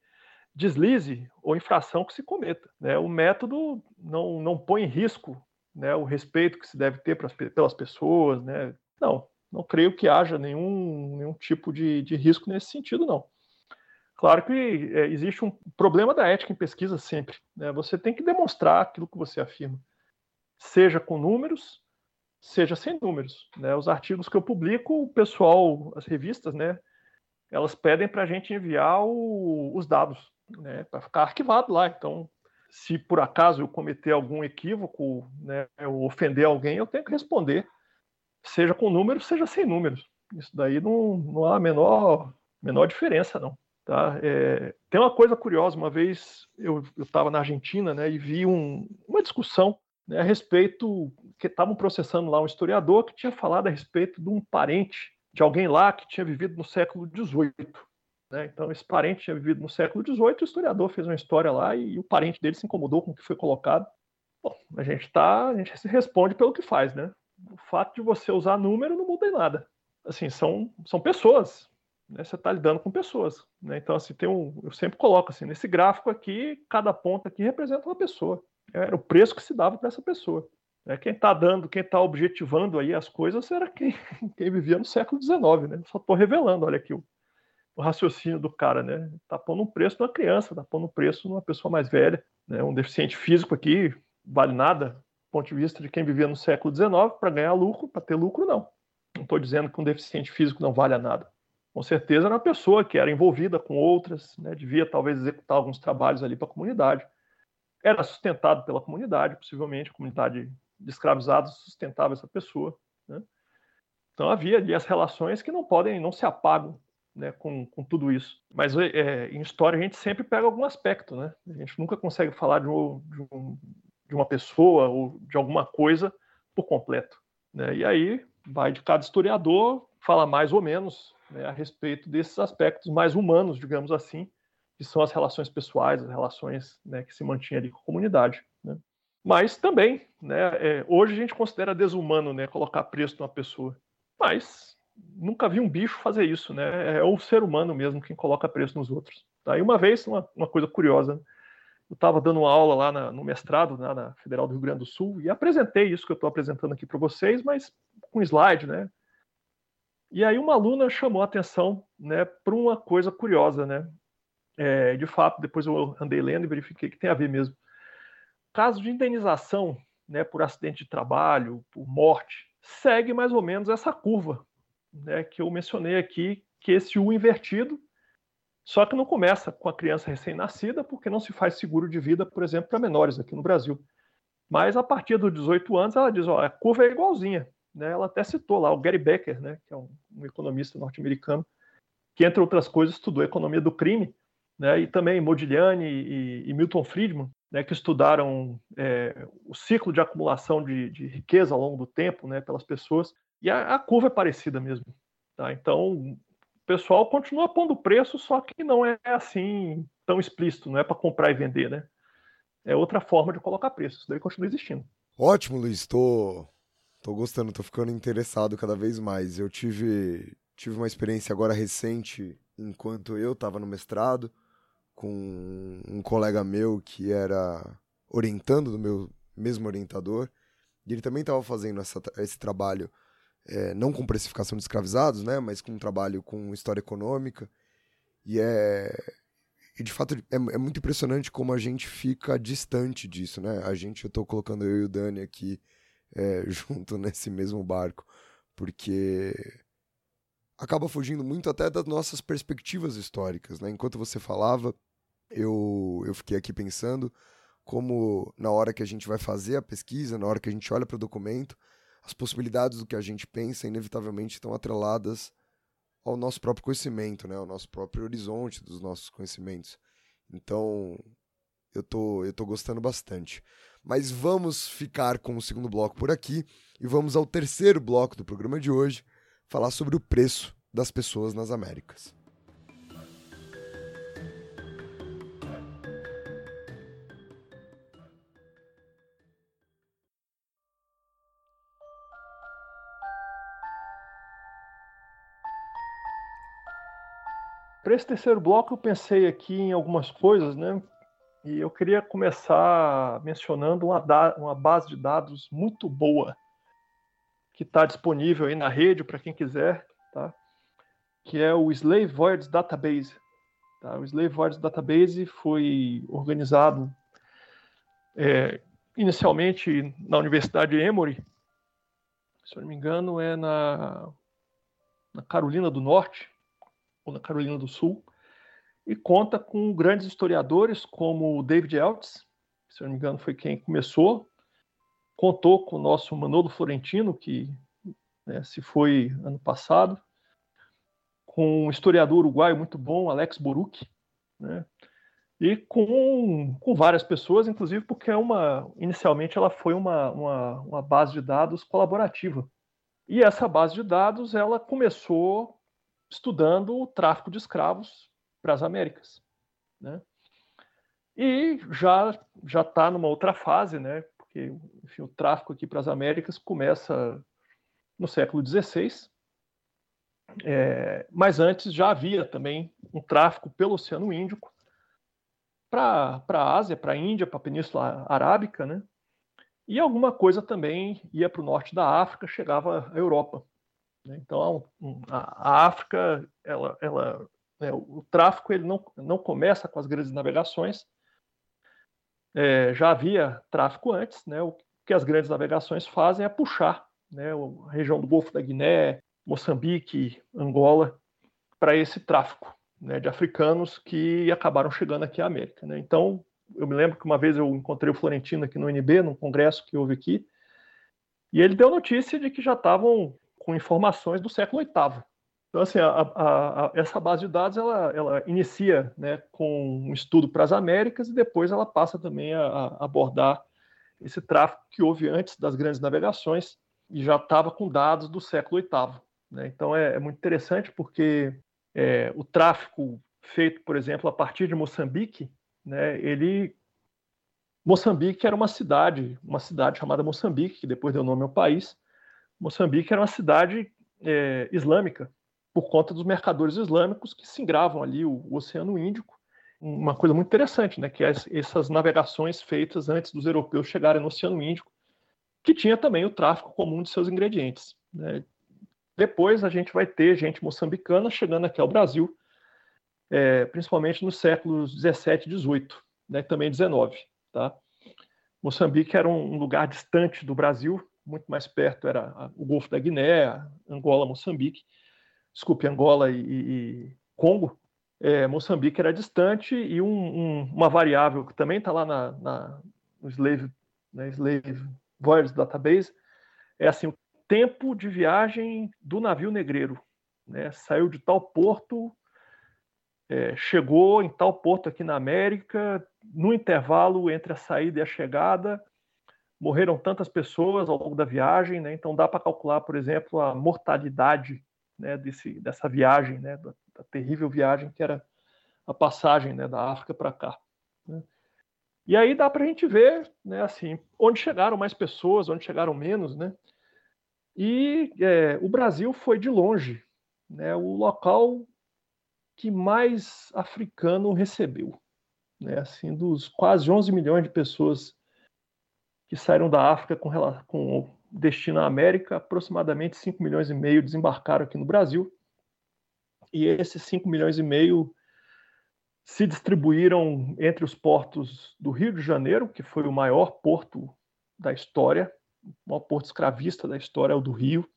deslize ou infração que se cometa. Né? O método não, não põe em risco né, o respeito que se deve ter pras, pelas pessoas, né, não, não creio que haja nenhum, nenhum tipo de, de risco nesse sentido, não. Claro que é, existe um problema da ética em pesquisa sempre. Né? Você tem que demonstrar aquilo que você afirma, seja com números, seja sem números. Né? Os artigos que eu publico, o pessoal, as revistas, né, elas pedem para a gente enviar o, os dados, né, para ficar arquivado lá. Então, se por acaso eu cometer algum equívoco, né, ou ofender alguém, eu tenho que responder seja com números, seja sem números. Isso daí não, não há a menor, menor diferença, não. Tá? É, tem uma coisa curiosa, uma vez eu estava na Argentina né, e vi um, uma discussão né, a respeito, que estavam processando lá um historiador que tinha falado a respeito de um parente de alguém lá que tinha vivido no século XVIII. Né? Então, esse parente tinha vivido no século XVIII, o historiador fez uma história lá e, e o parente dele se incomodou com o que foi colocado. Bom, a gente tá, a gente se responde pelo que faz, né? o fato de você usar número não muda em nada. Assim, são, são pessoas. Né? Você está lidando com pessoas. Né? Então, assim, tem um, eu sempre coloco assim, nesse gráfico aqui, cada ponto aqui representa uma pessoa. Era o preço que se dava para essa pessoa. É, quem está dando, quem está objetivando aí as coisas era quem, quem vivia no século XIX, né? Só estou revelando, olha aqui o, o, raciocínio do cara, né? Está pondo um preço numa criança, está pondo um preço numa pessoa mais velha, né? Um deficiente físico aqui vale nada, ponto de vista de quem vivia no século XIX, para ganhar lucro, para ter lucro, não. Não estou dizendo que um deficiente físico não vale a nada. Com certeza era uma pessoa que era envolvida com outras, né, devia talvez executar alguns trabalhos ali para a comunidade. Era sustentado pela comunidade, possivelmente, a comunidade de escravizados sustentava essa pessoa. Né? Então havia ali as relações que não podem, não se apagam né, com, com tudo isso. Mas é, em história a gente sempre pega algum aspecto, né? A gente nunca consegue falar de, um, de, um, de uma pessoa ou de alguma coisa por completo. Né? E aí vai de cada historiador falar mais ou menos né, a respeito desses aspectos mais humanos, digamos assim, que são as relações pessoais, as relações né, que se mantinham ali com a comunidade. Né? Mas também, né, é, hoje a gente considera desumano né, colocar preço numa pessoa. Mas nunca vi um bicho fazer isso, né? É o ser humano mesmo quem coloca preço nos outros. Tá? E uma vez, uma, uma coisa curiosa, né? eu estava dando uma aula lá na, no mestrado, né, na Federal do Rio Grande do Sul, e apresentei isso que eu estou apresentando aqui para vocês, mas com slide, né? E aí uma aluna chamou a atenção né, para uma coisa curiosa, né? É, de fato, depois eu andei lendo e verifiquei que tem a ver mesmo. Caso de indenização né, por acidente de trabalho, por morte, segue mais ou menos essa curva né, que eu mencionei aqui, que esse U invertido, só que não começa com a criança recém-nascida, porque não se faz seguro de vida, por exemplo, para menores aqui no Brasil. Mas a partir dos 18 anos, ela diz: ó, a curva é igualzinha. Né? Ela até citou lá o Gary Becker, né, que é um, um economista norte-americano, que, entre outras coisas, estudou economia do crime, né, e também Modigliani e, e Milton Friedman, né, que estudaram é, o ciclo de acumulação de, de, riqueza ao longo do tempo né, pelas pessoas. E a, a curva é parecida mesmo. Tá? Então, o pessoal continua pondo preço, só que não é assim tão explícito, não é para comprar e vender, né? É outra forma de colocar preço. Isso daí continua existindo. Ótimo, Luiz. Estou tô, tô gostando, tô ficando interessado cada vez mais. Eu tive, tive uma experiência agora recente, enquanto eu estava no mestrado, com um colega meu que era orientando do meu mesmo orientador, e ele também estava fazendo essa, esse trabalho é, não com precificação de escravizados, né, mas com um trabalho com história econômica. E é. E de fato é, é muito impressionante como a gente fica distante disso, né? A gente, eu estou colocando eu e o Dani aqui é, junto nesse mesmo barco, porque acaba fugindo muito até das nossas perspectivas históricas, né? Enquanto você falava, eu, eu fiquei aqui pensando como na hora que a gente vai fazer a pesquisa, na hora que a gente olha para o documento, as possibilidades do que a gente pensa inevitavelmente estão atreladas ao nosso próprio conhecimento, né? ao nosso próprio horizonte dos nossos conhecimentos. Então, eu tô, eu tô gostando bastante. Mas vamos ficar com o segundo bloco por aqui e vamos ao terceiro bloco do programa de hoje, falar sobre o preço das pessoas nas Américas. Para esse terceiro bloco, eu pensei aqui em algumas coisas, né? E eu queria começar mencionando uma, uma base de dados muito boa que está disponível aí na rede para quem quiser, tá? Que é o Slave Voids Database. Tá? O Slave Voids Database foi organizado é, inicialmente na Universidade Emory, se eu não me engano, é na, na Carolina do Norte, ou na Carolina do Sul, e conta com grandes historiadores como o David Eltz, se não me engano foi quem começou, contou com o nosso Manolo Florentino, que né, se foi ano passado, com um historiador uruguaio muito bom, Alex Boruc, né, e com, com várias pessoas, inclusive porque é uma, inicialmente ela foi uma, uma, uma base de dados colaborativa. E essa base de dados ela começou estudando o tráfico de escravos para as Américas, né? E já já está numa outra fase, né? Porque enfim, o tráfico aqui para as Américas começa no século XVI, é, mas antes já havia também um tráfico pelo Oceano Índico para a Ásia, para a Índia, para a Península Arábica, né? E alguma coisa também ia para o norte da África, chegava à Europa. Né? Então, a, África, ela, ela, né, o tráfico ele não, não começa com as grandes navegações. É, já havia tráfico antes, né? o que as grandes navegações fazem é puxar né, a região do Golfo da Guiné, Moçambique, Angola, para esse tráfico né, de africanos que acabaram chegando aqui à América. Né? Então, eu me lembro que uma vez eu encontrei o Florentino aqui no UNB, num congresso que houve aqui, e ele deu notícia de que já estavam com informações do século VIII Então, assim, a, a, a, essa base de dados ela, ela inicia né, com um estudo para as Américas e depois ela passa também a, abordar esse tráfego que houve antes das grandes navegações e já estava com dados do século VIII. Né? Então, é, é, muito interessante porque é, o tráfico feito, por exemplo, a partir de Moçambique, né, ele Moçambique era uma cidade, uma cidade chamada Moçambique, que depois deu nome ao país. Moçambique era uma cidade é, islâmica, por conta dos mercadores islâmicos que singravam ali o, o Oceano Índico. Uma coisa muito interessante, né, que é essas navegações feitas antes dos europeus chegarem no Oceano Índico, que tinha também o tráfico comum de seus ingredientes. Né. Depois a gente vai ter gente moçambicana chegando aqui ao Brasil, é, principalmente nos séculos 17 e 18, né, também 19. Tá? Moçambique era um lugar distante do Brasil, muito mais perto era o Golfo da Guiné, Angola, Moçambique desculpe, Angola e, e Congo, é, Moçambique era distante e um, um, uma variável que também está lá na, na, no Slave, né, Slave Voyage Database é assim, o tempo de viagem do navio negreiro. Né, saiu de tal porto, é, chegou em tal porto aqui na América, no intervalo entre a saída e a chegada, morreram tantas pessoas ao longo da viagem, né, então dá para calcular, por exemplo, a mortalidade né, desse, dessa viagem, né, da, da, terrível viagem que era a passagem né, da África para cá. Né. E aí dá para a gente ver, né, assim, onde chegaram mais pessoas, onde chegaram menos, né? E é, o Brasil foi de longe, o local que mais africano recebeu? Assim, dos quase 11 milhões de pessoas que saíram da África com, com destino à América, aproximadamente 5 milhões e meio desembarcaram aqui no Brasil. E esses 5 milhões e meio se distribuíram entre os portos do Rio de Janeiro, que foi o maior porto da história, o maior porto escravista da história é o do Rio,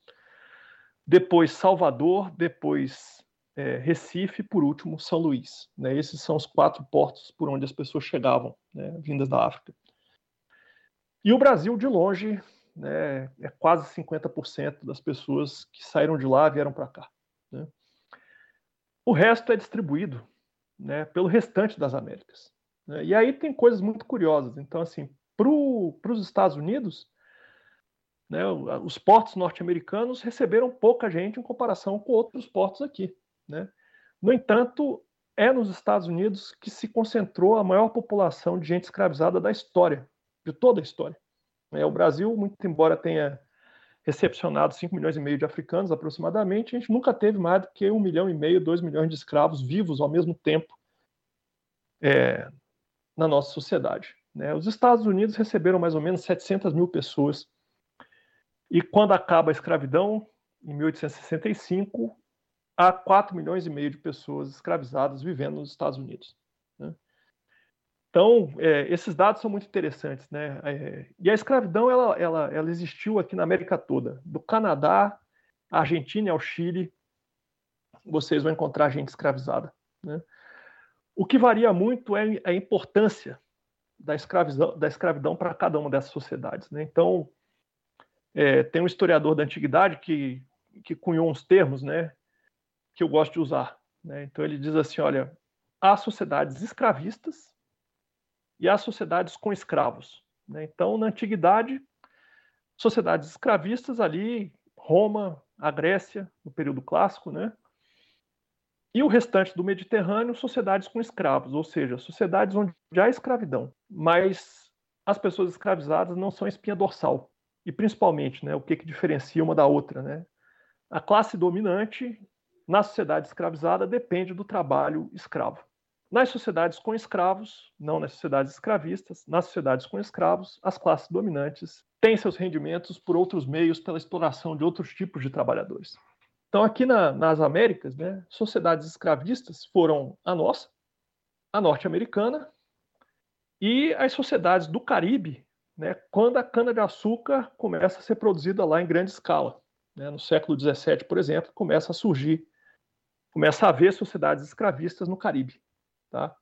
depois Salvador, depois é, Recife por último São Luís. Né? Esses são os quatro portos por onde as pessoas chegavam, né, vindas da África. E o Brasil, de longe, né, é quase 50% das pessoas que saíram de lá vieram para cá. Né? O resto é distribuído né, pelo restante das Américas. Né? E aí tem coisas muito curiosas. Então, assim, para os Estados Unidos, né, os portos norte-americanos receberam pouca gente em comparação com outros portos aqui. Né? No entanto, é nos Estados Unidos que se concentrou a maior população de gente escravizada da história, de toda a história. É, o Brasil, muito embora tenha recepcionado 5 milhões e meio de africanos aproximadamente, a gente nunca teve mais do que 1 milhão e meio, 2 milhões de escravos vivos ao mesmo tempo é, na nossa sociedade. Né? Os Estados Unidos receberam mais ou menos 700 mil pessoas e quando acaba a escravidão, em 1865, há 4 milhões e meio de pessoas escravizadas vivendo nos Estados Unidos. Né? Então, é, esses dados são muito interessantes, né? É, e a escravidão, ela, ela, ela existiu aqui na América toda, do Canadá, à Argentina ao Chile, vocês vão encontrar gente escravizada, né? O que varia muito é a importância da escravidão, da escravidão para cada uma dessas sociedades, né? Então, é, tem um historiador da antiguidade que, que cunhou uns termos, né? Que eu gosto de usar, né? Então, ele diz assim, olha, há sociedades escravistas e as sociedades com escravos. Né? Então, na antiguidade, sociedades escravistas ali, Roma, a Grécia, no período clássico, né? E o restante do Mediterrâneo, sociedades com escravos, ou seja, sociedades onde já há escravidão, mas as pessoas escravizadas não são espinha dorsal. E principalmente, né, o que, que diferencia uma da outra, né? A classe dominante na sociedade escravizada depende do trabalho escravo. Nas sociedades com escravos, não nas sociedades escravistas, nas sociedades com escravos, as classes dominantes têm seus rendimentos por outros meios, pela exploração de outros tipos de trabalhadores. Então, aqui na, nas Américas, né, sociedades escravistas foram a nossa, a norte-americana e as sociedades do Caribe, né, quando a cana-de-açúcar começa a ser produzida lá em grande escala. Né, no século XVII, por exemplo, começa a surgir, começa a haver sociedades escravistas no Caribe. Tá?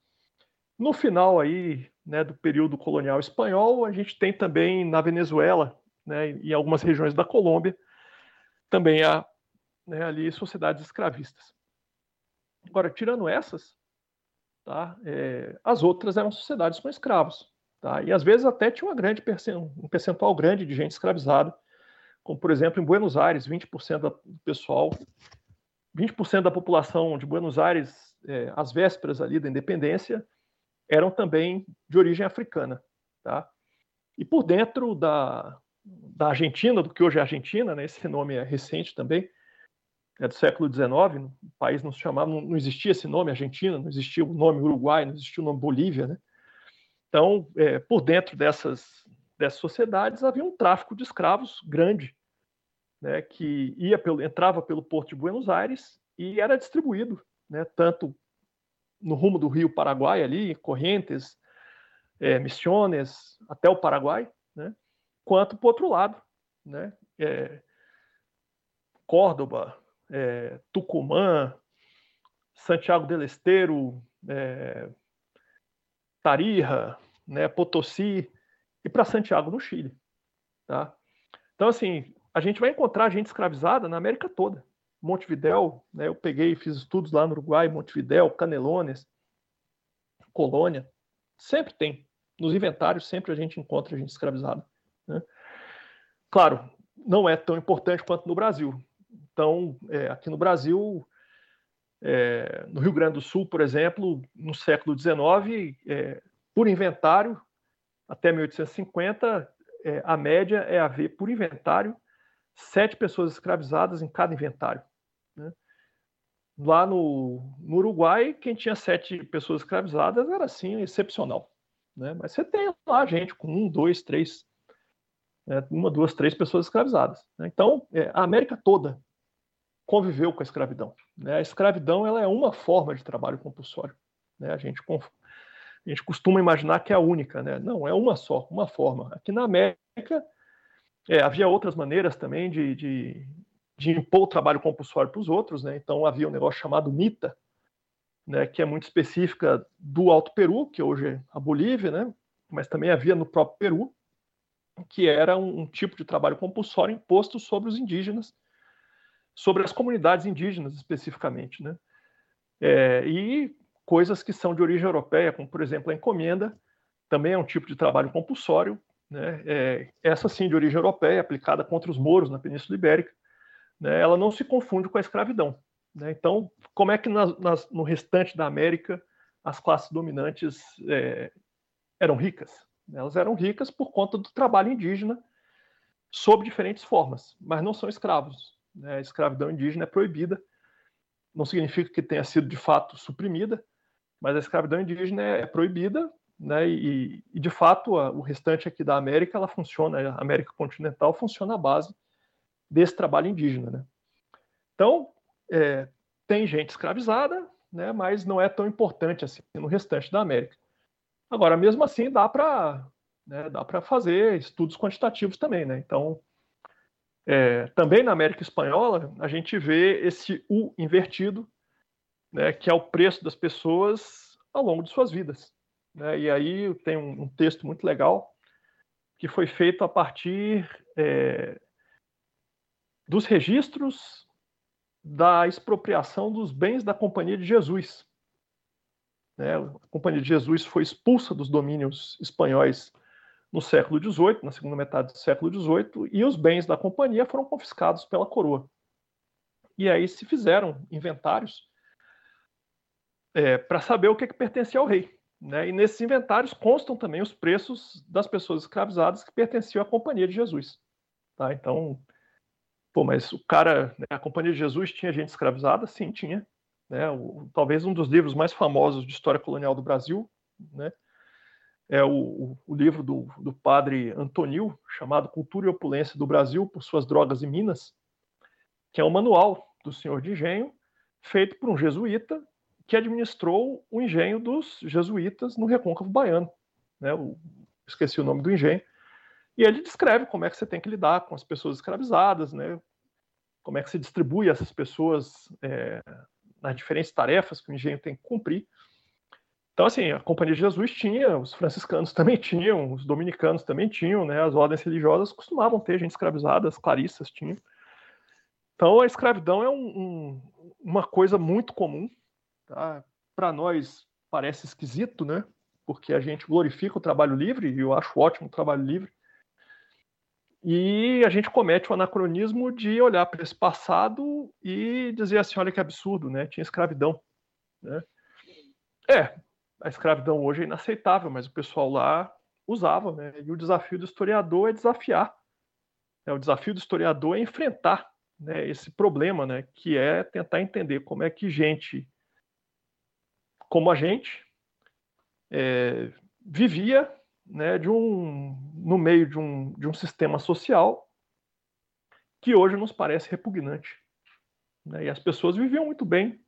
No final aí, né, do período colonial espanhol, a gente tem também na Venezuela, né, em algumas regiões da Colômbia, também a né, ali sociedades escravistas. Agora, tirando essas, tá, é, as outras eram sociedades com escravos. Tá, e às vezes até tinha uma grande um percentual grande de gente escravizada, como por exemplo em Buenos Aires, 20% do pessoal, 20% da população de Buenos Aires, é, às vésperas ali da independência, eram também de origem africana. Tá? E por dentro da, da Argentina, do que hoje é Argentina, né, esse nome é recente também, é do século XIX, o país não se chamava, não, não, existia esse nome Argentina, não existia o nome Uruguai, não existia o nome Bolívia, né? Então, é, por dentro dessas, dessas sociedades havia um tráfico de escravos grande, né, que ia pelo, entrava pelo porto de Buenos Aires e era distribuído, né, tanto no rumo do rio Paraguai ali, Correntes, é, Misiones, até o Paraguai, né, quanto para o outro lado, né, é, Córdoba, é, Tucumã, Santiago del Esteiro, é, Tarija, né, Potosí e para Santiago no Chile, tá? Então assim, a gente vai encontrar gente escravizada na América toda. Montevidéu, né, eu peguei e fiz estudos lá no Uruguai, Montevidéu, Canelones, Colônia, sempre tem. Nos inventários sempre a gente encontra gente escravizada. Né? Claro, não é tão importante quanto no Brasil. Então, é, aqui no Brasil, é, no Rio Grande do Sul, por exemplo, no século XIX, é, por inventário, até 1850, é, a média é haver por inventário sete pessoas escravizadas em cada inventário. Né? Lá no, no, Uruguai, quem tinha sete pessoas escravizadas era assim excepcional. Né? Mas você tem lá gente com um, dois, três, né? uma, duas, três pessoas escravizadas. Né? Então, é, a América toda conviveu com a escravidão. Né? A escravidão ela é uma forma de trabalho compulsório. Né? A, gente, a gente costuma imaginar que é a única. Né? Não, é uma só, uma forma. Aqui na América é, havia outras maneiras também de, de, de impor o trabalho compulsório para os outros. Né? Então havia um negócio chamado MITA, né, que é muito específica do Alto Peru, que hoje é a Bolívia, né? mas também havia no próprio Peru, que era um, um tipo de trabalho compulsório imposto sobre os indígenas sobre as comunidades indígenas especificamente, né? É, e coisas que são de origem europeia, como por exemplo a encomenda, também é um tipo de trabalho compulsório, né? É, essa sim de origem europeia, aplicada contra os mouros na Península Ibérica, né? ela não se confunde com a escravidão. Né? Então, como é que no restante da América as classes dominantes é, eram ricas? Elas eram ricas por conta do trabalho indígena sob diferentes formas, mas não são escravos. Né? A escravidão indígena é proibida. Não significa que tenha sido de fato suprimida, mas a escravidão indígena é proibida, né? E, e de fato a, o restante aqui da América ela funciona, a América continental funciona à base desse trabalho indígena, né? Então é, tem gente escravizada, né? Mas não é tão importante assim no restante da América. Agora, mesmo assim, dá para né, dá para fazer estudos quantitativos também, né? Então, é, também na América Espanhola, a gente vê esse U invertido, né, que é o preço das pessoas ao longo de suas vidas. Né? E aí tem um, um, texto muito legal que foi feito a partir é, dos registros da expropriação dos bens da Companhia de Jesus. Né? A Companhia de Jesus foi expulsa dos domínios espanhóis no século XVIII, na segunda metade do século XVIII, e os bens da companhia foram confiscados pela coroa. E aí se fizeram inventários é, para saber o que, é que pertencia ao rei. Né? E nesses inventários constam também os preços das pessoas escravizadas que pertenciam à Companhia de Jesus. Tá? Então, pô, mas o cara, né, a Companhia de Jesus tinha gente escravizada? Sim, tinha. Né? O, talvez um dos livros mais famosos de história colonial do Brasil, né? é o, o livro do, do, padre Antonil, chamado Cultura e Opulência do Brasil por Suas Drogas e Minas, que é um manual do senhor de engenho, feito por um jesuíta que administrou o engenho dos jesuítas no recôncavo baiano. Né? O, esqueci o nome do engenho. E ele descreve como é que você tem que lidar com as pessoas escravizadas, né? como é que se distribui essas pessoas é, nas diferentes tarefas que o engenho tem que cumprir. Então, assim, a Companhia de Jesus tinha, os franciscanos também tinham, os dominicanos também tinham, né? As ordens religiosas costumavam ter gente escravizada, as clarissas tinham. Então, a escravidão é um, um, uma coisa muito comum. Tá? Para nós, parece esquisito, né? Porque a gente glorifica o trabalho livre, e eu acho ótimo o trabalho livre. E a gente comete o anacronismo de olhar para esse passado e dizer assim: olha que absurdo, né? Tinha escravidão. Né? É, a escravidão hoje é inaceitável, mas o pessoal lá usava, né? E o desafio do historiador é desafiar. Né? O desafio do historiador é enfrentar né, esse problema, né? Que é tentar entender como é que gente como a gente é, vivia né, de um, no meio de um, de um sistema social que hoje nos parece repugnante. Né? E as pessoas viviam muito bem,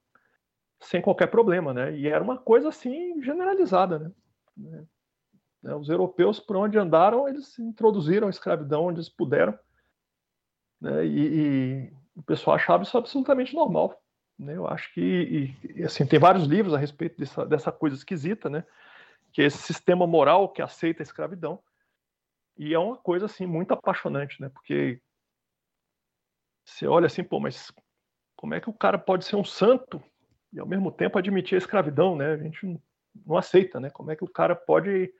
sem qualquer problema, né? E era uma coisa assim generalizada, né? né? Os europeus, por onde andaram, eles introduziram a escravidão onde eles puderam, né? E, e o pessoal achava isso absolutamente normal. Né? Eu acho que, e, assim, tem vários livros a respeito dessa, dessa coisa esquisita, né? Que é esse sistema moral que aceita a escravidão. E é uma coisa, assim, muito apaixonante, né? Porque você olha assim, pô, mas como é que o cara pode ser um santo e ao mesmo tempo admitir a escravidão, né? A gente não aceita, né? Como é que o cara pode,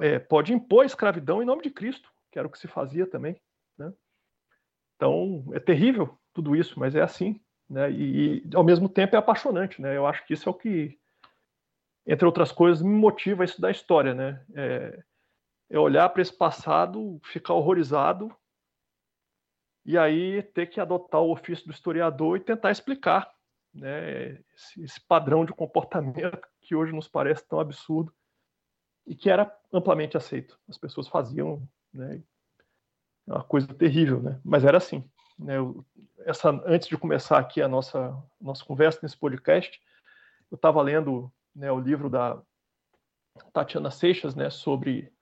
é, pode impor a escravidão em nome de Cristo, que era o que se fazia também, né? Então, é terrível tudo isso, mas é assim, né? E, e, ao mesmo tempo é apaixonante, né? Eu acho que isso é o que, entre outras coisas, me motiva isso da história, né? É, é olhar para esse passado, ficar horrorizado e aí ter que adotar o ofício do historiador e tentar explicar né, esse, esse, padrão de comportamento que hoje nos parece tão absurdo e que era amplamente aceito. As pessoas faziam, né, é uma coisa terrível, né, mas era assim. Né, eu, essa, antes de começar aqui a nossa, nossa conversa nesse podcast, eu estava lendo né, o livro da Tatiana Seixas né, sobre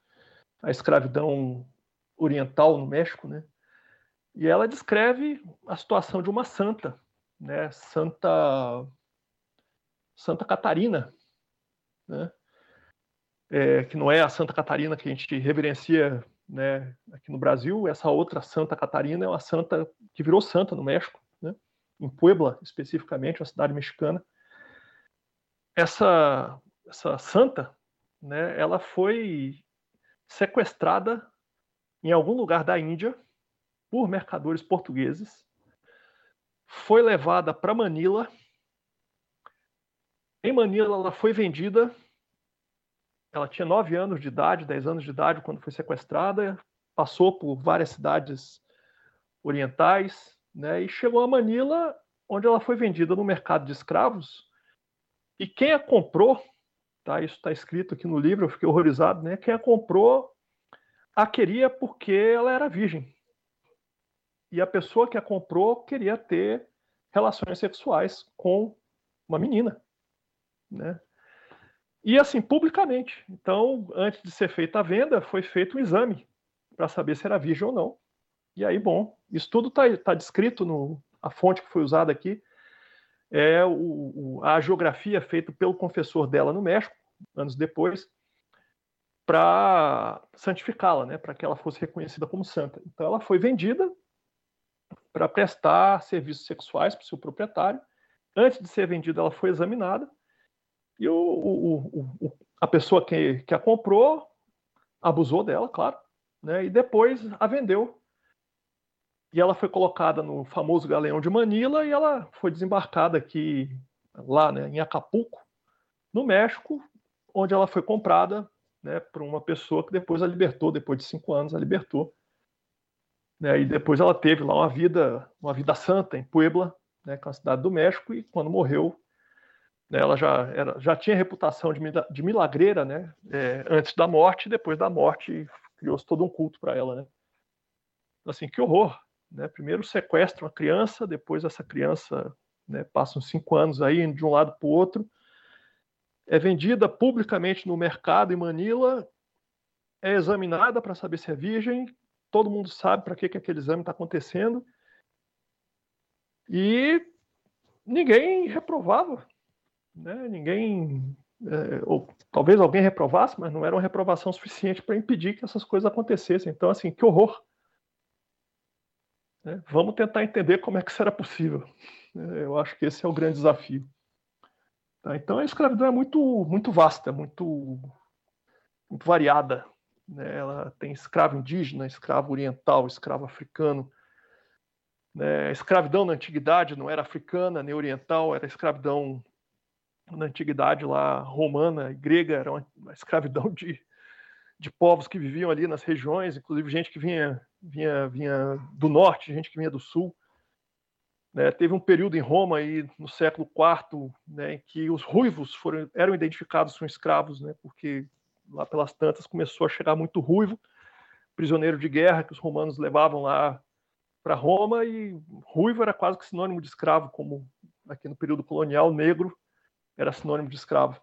a escravidão oriental no México, né, e ela descreve a situação de uma santa né, Santa Santa Catarina, né, é, que não é a Santa Catarina que a gente reverencia né, aqui no Brasil, essa outra Santa Catarina é uma santa que virou santa no México, né, em Puebla especificamente, uma cidade mexicana. Essa essa santa, né, ela foi sequestrada em algum lugar da Índia por mercadores portugueses foi levada para Manila. Em Manila, ela foi vendida. Ela tinha 9 anos de idade, 10 anos de idade quando foi sequestrada. Passou por várias cidades orientais, né, e chegou a Manila, onde ela foi vendida no mercado de escravos. E quem a comprou, tá, isso está escrito aqui no livro, eu fiquei horrorizado, né? Quem a comprou a queria porque ela era virgem e a pessoa que a comprou queria ter relações sexuais com uma menina, né? E assim, publicamente. Então, antes de ser feita a venda, foi feito um exame para saber se era virgem ou não. E aí, bom, isso tudo está tá descrito no a fonte que foi usada aqui é o, a geografia feita pelo confessor dela no México, anos depois, para santificá-la, né, para que ela fosse reconhecida como santa. Então, ela foi vendida para prestar serviços sexuais para o seu proprietário. Antes de ser vendida, ela foi examinada e o, o, o, a pessoa que, que a comprou abusou dela, claro, né? e depois a vendeu. E ela foi colocada no famoso galeão de Manila e ela foi desembarcada aqui, lá né, em Acapulco, no México, onde ela foi comprada né, por uma pessoa que depois a libertou, depois de cinco anos a libertou. Né? E depois ela teve lá uma vida, uma vida santa em Puebla, né, que é uma cidade do México, e quando morreu, ela já, era, já tinha reputação de, de milagreira, né, é, antes da morte, depois da morte criou-se todo um culto para ela, né. Assim, que horror, né? Primeiro sequestra uma criança, depois essa criança né, passa uns cinco anos aí de um lado para o outro, é vendida publicamente no mercado em Manila, é examinada para saber se é virgem, todo mundo sabe para que, que aquele exame está acontecendo. E ninguém reprovava. Né? Ninguém. É, ou talvez alguém reprovasse, mas não era uma reprovação suficiente para impedir que essas coisas acontecessem. Então, assim, que horror. Né? Vamos tentar entender como é que isso era possível. Né? Eu acho que esse é o grande desafio. Tá? Então a escravidão é muito, muito vasta, muito, muito variada. Né? Ela tem escravo indígena, escravo oriental, escravo africano. Né? A escravidão na antiguidade não era africana nem oriental, era escravidão na antiguidade lá romana e grega, era uma, uma escravidão de, de povos que viviam ali nas regiões, inclusive gente que vinha, vinha, vinha do norte, gente que vinha do sul. Né, teve um período em Roma aí no século IV, né, em que os ruivos foram, eram identificados como escravos, né, porque lá pelas tantas começou a chegar muito ruivo, prisioneiro de guerra que os romanos levavam lá para Roma e ruivo era quase que sinônimo de escravo, como aqui no período colonial negro era sinônimo de escravo.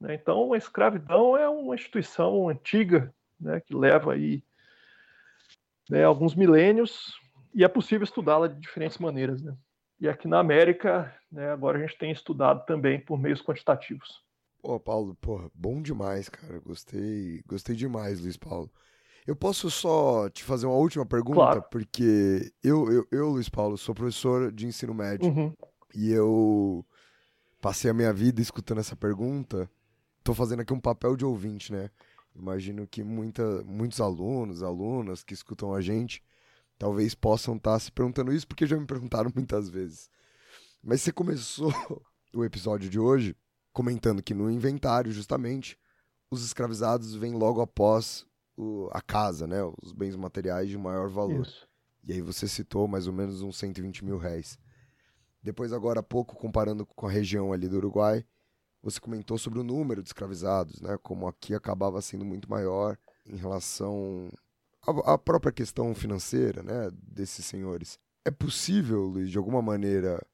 Né? Então a escravidão é uma instituição antiga, né, que leva aí né, alguns milênios e é possível estudá-la de diferentes maneiras. Né? E aqui na América, né, agora a gente tem estudado também por meios quantitativos. Pô, Paulo, pô, bom demais, cara. Gostei, gostei demais, Luiz Paulo. Eu posso só te fazer uma última pergunta? Claro. Porque eu, eu, eu, Luiz Paulo, sou professor de ensino médio. Uhum. E eu passei a minha vida escutando essa pergunta. Tô fazendo aqui um papel de ouvinte, né? Imagino que muita, muitos alunos, alunas que escutam a gente talvez possam estar tá se perguntando isso, porque já me perguntaram muitas vezes. Mas você começou o episódio de hoje comentando que no inventário, justamente, os escravizados vêm logo após o, a casa, né? Os bens materiais de maior valor. Isso. E aí você citou mais ou menos uns 120 mil réis. Depois, agora há pouco, comparando com a região ali do Uruguai, você comentou sobre o número de escravizados, né? Como aqui acabava sendo muito maior em relação à, à própria questão financeira, né? Desses senhores. É possível, Luiz, de alguma maneira,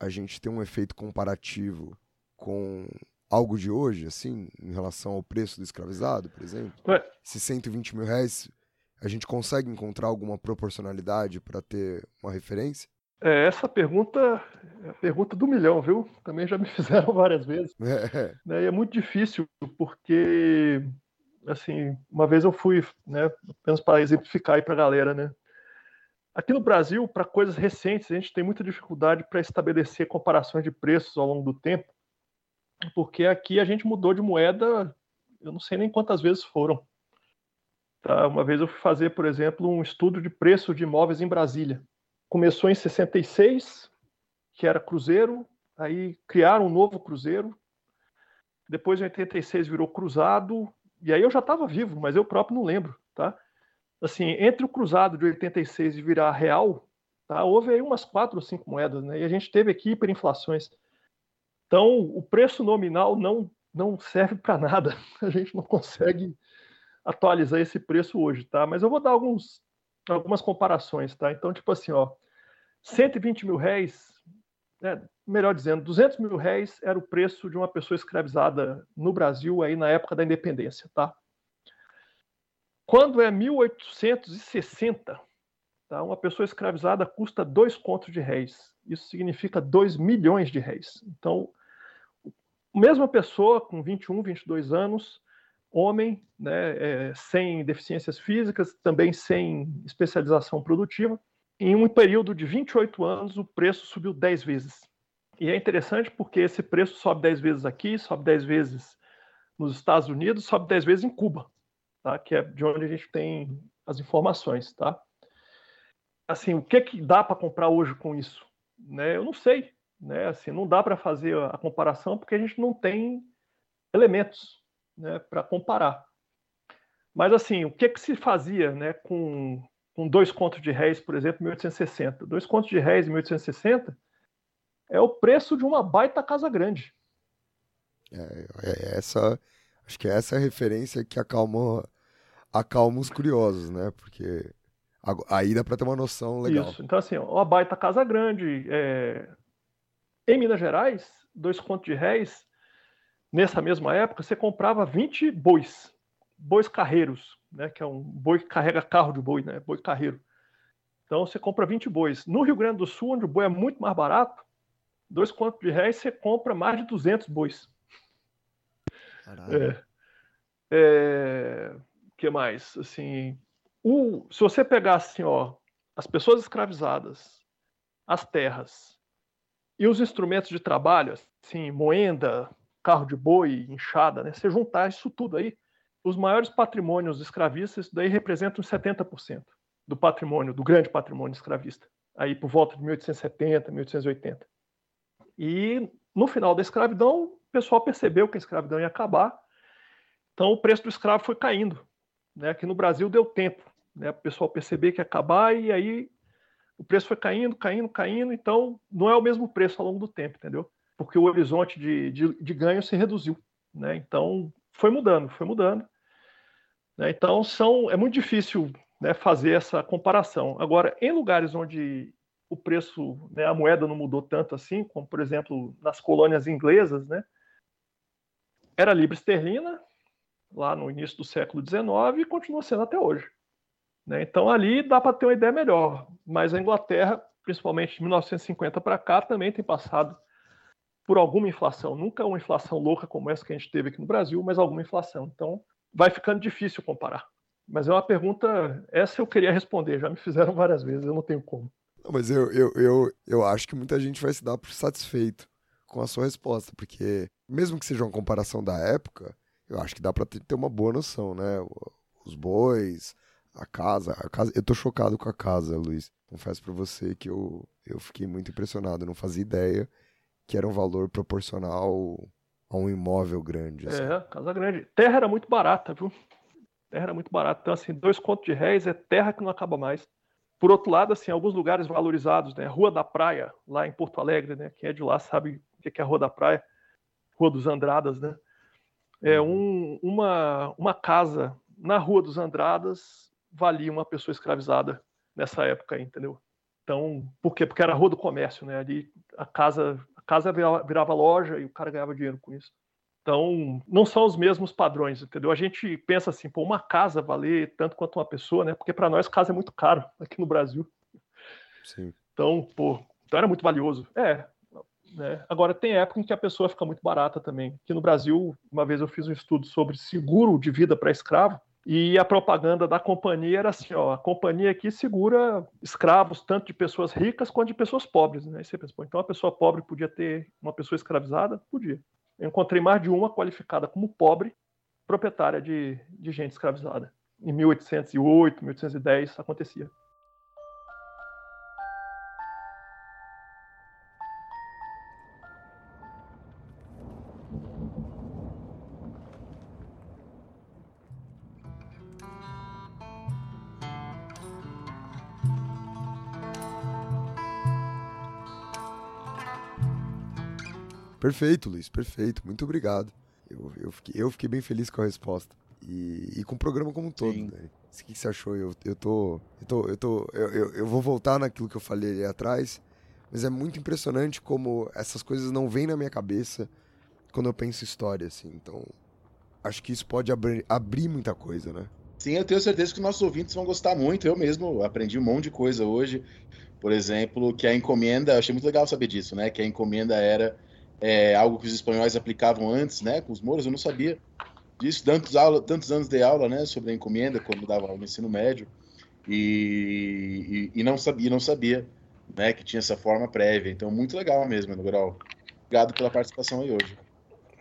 a gente ter um efeito comparativo com algo de hoje, assim, em relação ao preço do escravizado, por exemplo? Ué. Esses 120 mil reais, a gente consegue encontrar alguma proporcionalidade para ter uma referência? É, essa pergunta é a pergunta do milhão, viu? Também já me fizeram várias vezes. É. Né? E é muito difícil, porque, assim, uma vez eu fui, né, apenas para exemplificar aí para a galera, né? Aqui no Brasil, para coisas recentes, a gente tem muita dificuldade para estabelecer comparações de preços ao longo do tempo, porque aqui a gente mudou de moeda, eu não sei nem quantas vezes foram. Tá? Uma vez eu fui fazer, por exemplo, um estudo de preço de imóveis em Brasília. Começou em 66, que era cruzeiro, aí criaram um novo cruzeiro. Depois em 86 virou cruzado, e aí eu já estava vivo, mas eu próprio não lembro, tá? Assim, entre o cruzado de 86 e virar real, tá? Houve aí umas quatro ou cinco moedas, né? E a gente teve aqui hiperinflações. Então, o preço nominal não, não serve para nada. A gente não consegue atualizar esse preço hoje, tá? Mas eu vou dar alguns, algumas comparações, tá? Então, tipo assim, ó, 120 mil réis, né, melhor dizendo, 200 mil réis era o preço de uma pessoa escravizada no Brasil aí na época da independência, tá? Quando é 1860, tá, uma pessoa escravizada custa dois contos de réis. Isso significa 2 milhões de réis. Então, mesma pessoa com 21, 22 anos, homem, né, é, sem deficiências físicas, também sem especialização produtiva, em um período de 28 anos, o preço subiu 10 vezes. E é interessante porque esse preço sobe 10 vezes aqui, sobe 10 vezes nos Estados Unidos, sobe 10 vezes em Cuba, tá? que é de onde a gente tem as informações. Tá? Assim, o que, que dá para comprar hoje com isso? Né? Eu não sei. Né? Assim, não dá para fazer a comparação porque a gente não tem elementos né, para comparar. Mas assim, o que, que se fazia né, com, com dois contos de réis, por exemplo, em 1860? Dois contos de réis em 1860 é o preço de uma baita casa grande. É, é essa, acho que é essa a referência que acalma, acalma os curiosos, né? Porque aí dá para ter uma noção legal. Isso. Então assim, uma baita casa grande, é, em Minas Gerais, dois contos de réis, nessa mesma época, você comprava 20 bois, bois carreiros, né, que é um boi que carrega carro de boi, né, boi carreiro. Então você compra 20 bois. No Rio Grande do Sul, onde o boi é muito mais barato, dois contos de réis você compra mais de 200 bois. Caralho. É. É... que mais? Assim, o... se você pegar assim, ó, as pessoas escravizadas, as terras e os instrumentos de trabalho, assim, moenda, carro de boi, enxada, né? Você juntar isso tudo aí, os maiores patrimônios escravistas, isso daí representam 70% do patrimônio, do grande patrimônio escravista, aí por volta de 1870, 1880. E no final da escravidão, o pessoal percebeu que a escravidão ia acabar, então o preço do escravo foi caindo. Né? Aqui no Brasil deu tempo, né? o pessoal perceber que ia acabar e aí o preço foi caindo, caindo, caindo, então não é o mesmo preço ao longo do tempo, entendeu? Porque o horizonte de, de, de ganho se reduziu, né? Então foi mudando, foi mudando. Né? Então são, é muito difícil né, fazer essa comparação. Agora, em lugares onde o preço, né, a moeda não mudou tanto assim, como por exemplo nas colônias inglesas, né, era libra esterlina lá no início do século XIX e continua sendo até hoje. Né? Então ali dá para ter uma ideia melhor, mas a Inglaterra, principalmente de 1950 para cá, também tem passado por alguma inflação, nunca uma inflação louca como essa que a gente teve aqui no Brasil, mas alguma inflação. Então vai ficando difícil comparar. Mas é uma pergunta, essa eu queria responder, já me fizeram várias vezes, eu não tenho como. Não, mas eu, eu, eu, eu acho que muita gente vai se dar por satisfeito com a sua resposta, porque mesmo que seja uma comparação da época, eu acho que dá para ter uma boa noção, né? Os bois, a casa, a casa. Eu tô chocado com a casa, Luiz. Confesso para você que eu, eu fiquei muito impressionado, não fazia ideia que era um valor proporcional a um imóvel grande. Assim. É, casa grande. Terra era muito barata, viu? terra era muito barata. Então, assim, dois contos de réis é terra que não acaba mais. Por outro lado, assim, alguns lugares valorizados, né? Rua da Praia, lá em Porto Alegre, né? Quem é de lá sabe o que é a Rua da Praia, Rua dos Andradas, né? É uhum. um, uma, uma casa na Rua dos Andradas valia uma pessoa escravizada nessa época, entendeu? Então, por quê? Porque era a Rua do Comércio, né? Ali a casa, casa virava, virava loja e o cara ganhava dinheiro com isso. Então, não são os mesmos padrões, entendeu? A gente pensa assim, pô, uma casa valer tanto quanto uma pessoa, né? Porque para nós casa é muito caro aqui no Brasil. Sim. Então, pô, então era muito valioso. É, né? Agora tem época em que a pessoa fica muito barata também. Aqui no Brasil, uma vez eu fiz um estudo sobre seguro de vida para escravo e a propaganda da companhia era assim, ó, a companhia aqui segura escravos tanto de pessoas ricas quanto de pessoas pobres, né? você pensa, então a pessoa pobre podia ter uma pessoa escravizada? Podia. Eu encontrei mais de uma qualificada como pobre, proprietária de, de gente escravizada. Em 1808, 1810 acontecia. Perfeito, Luiz, perfeito. Muito obrigado. Eu, eu, fiquei, eu fiquei bem feliz com a resposta. E, e com o programa como um todo, Sim. Dani. O que você achou? Eu, eu tô. Eu, tô, eu, tô eu, eu, eu vou voltar naquilo que eu falei ali atrás, mas é muito impressionante como essas coisas não vêm na minha cabeça quando eu penso história, assim. Então, acho que isso pode abrir, abrir muita coisa, né? Sim, eu tenho certeza que os nossos ouvintes vão gostar muito. Eu mesmo aprendi um monte de coisa hoje. Por exemplo, que a encomenda, achei muito legal saber disso, né? Que a encomenda era é, algo que os espanhóis aplicavam antes, né, com os mouros, eu não sabia disso, tantos, aula, tantos anos de aula, né, sobre a encomenda, quando dava o ensino médio, e, e, e, não sabia, não sabia, né, que tinha essa forma prévia, então muito legal mesmo, Grau. Obrigado pela participação aí hoje.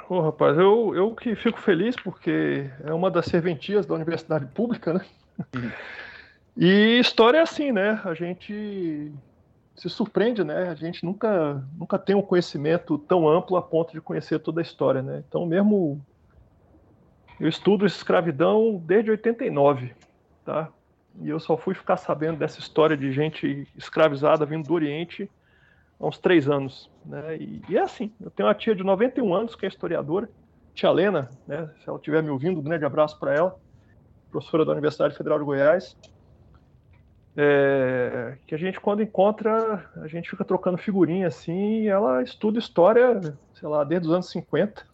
Ô, oh, rapaz, eu, eu que fico feliz porque é uma das serventias da universidade pública, né? Uhum. E história é assim, né? A gente se surpreende, né? A gente nunca, nunca tem um conhecimento tão amplo a ponto de conhecer toda a história, né? Então, mesmo eu estudo escravidão desde 89, tá? E eu só fui ficar sabendo dessa história de gente escravizada vindo do Oriente há uns três anos, né? E, e é assim, eu tenho uma tia de 91 anos que é historiadora, tia Lena, né? Se ela estiver me ouvindo, um grande abraço para ela, professora da Universidade Federal de Goiás. É, que a gente, quando encontra, a gente fica trocando figurinha assim, e ela estuda história, sei lá, desde os anos 50.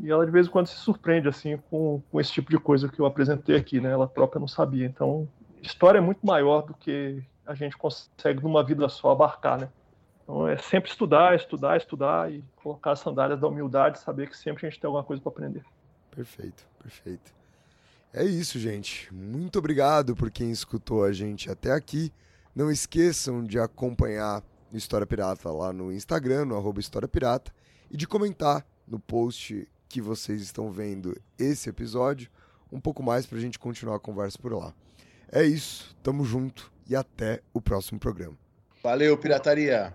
E ela de vez em quando se surpreende assim com, com esse tipo de coisa que eu apresentei aqui, né? Ela própria não sabia. Então, história é muito maior do que a gente consegue numa vida só abarcar, né? Então é sempre estudar, estudar, estudar e colocar as sandálias da humildade, saber que sempre a gente tem alguma coisa para aprender. Perfeito, perfeito. É isso, gente. Muito obrigado por quem escutou a gente até aqui. Não esqueçam de acompanhar História Pirata lá no Instagram, no arroba História Pirata, e de comentar no post que vocês estão vendo esse episódio um pouco mais para a gente continuar a conversa por lá. É isso, tamo junto e até o próximo programa. Valeu, pirataria!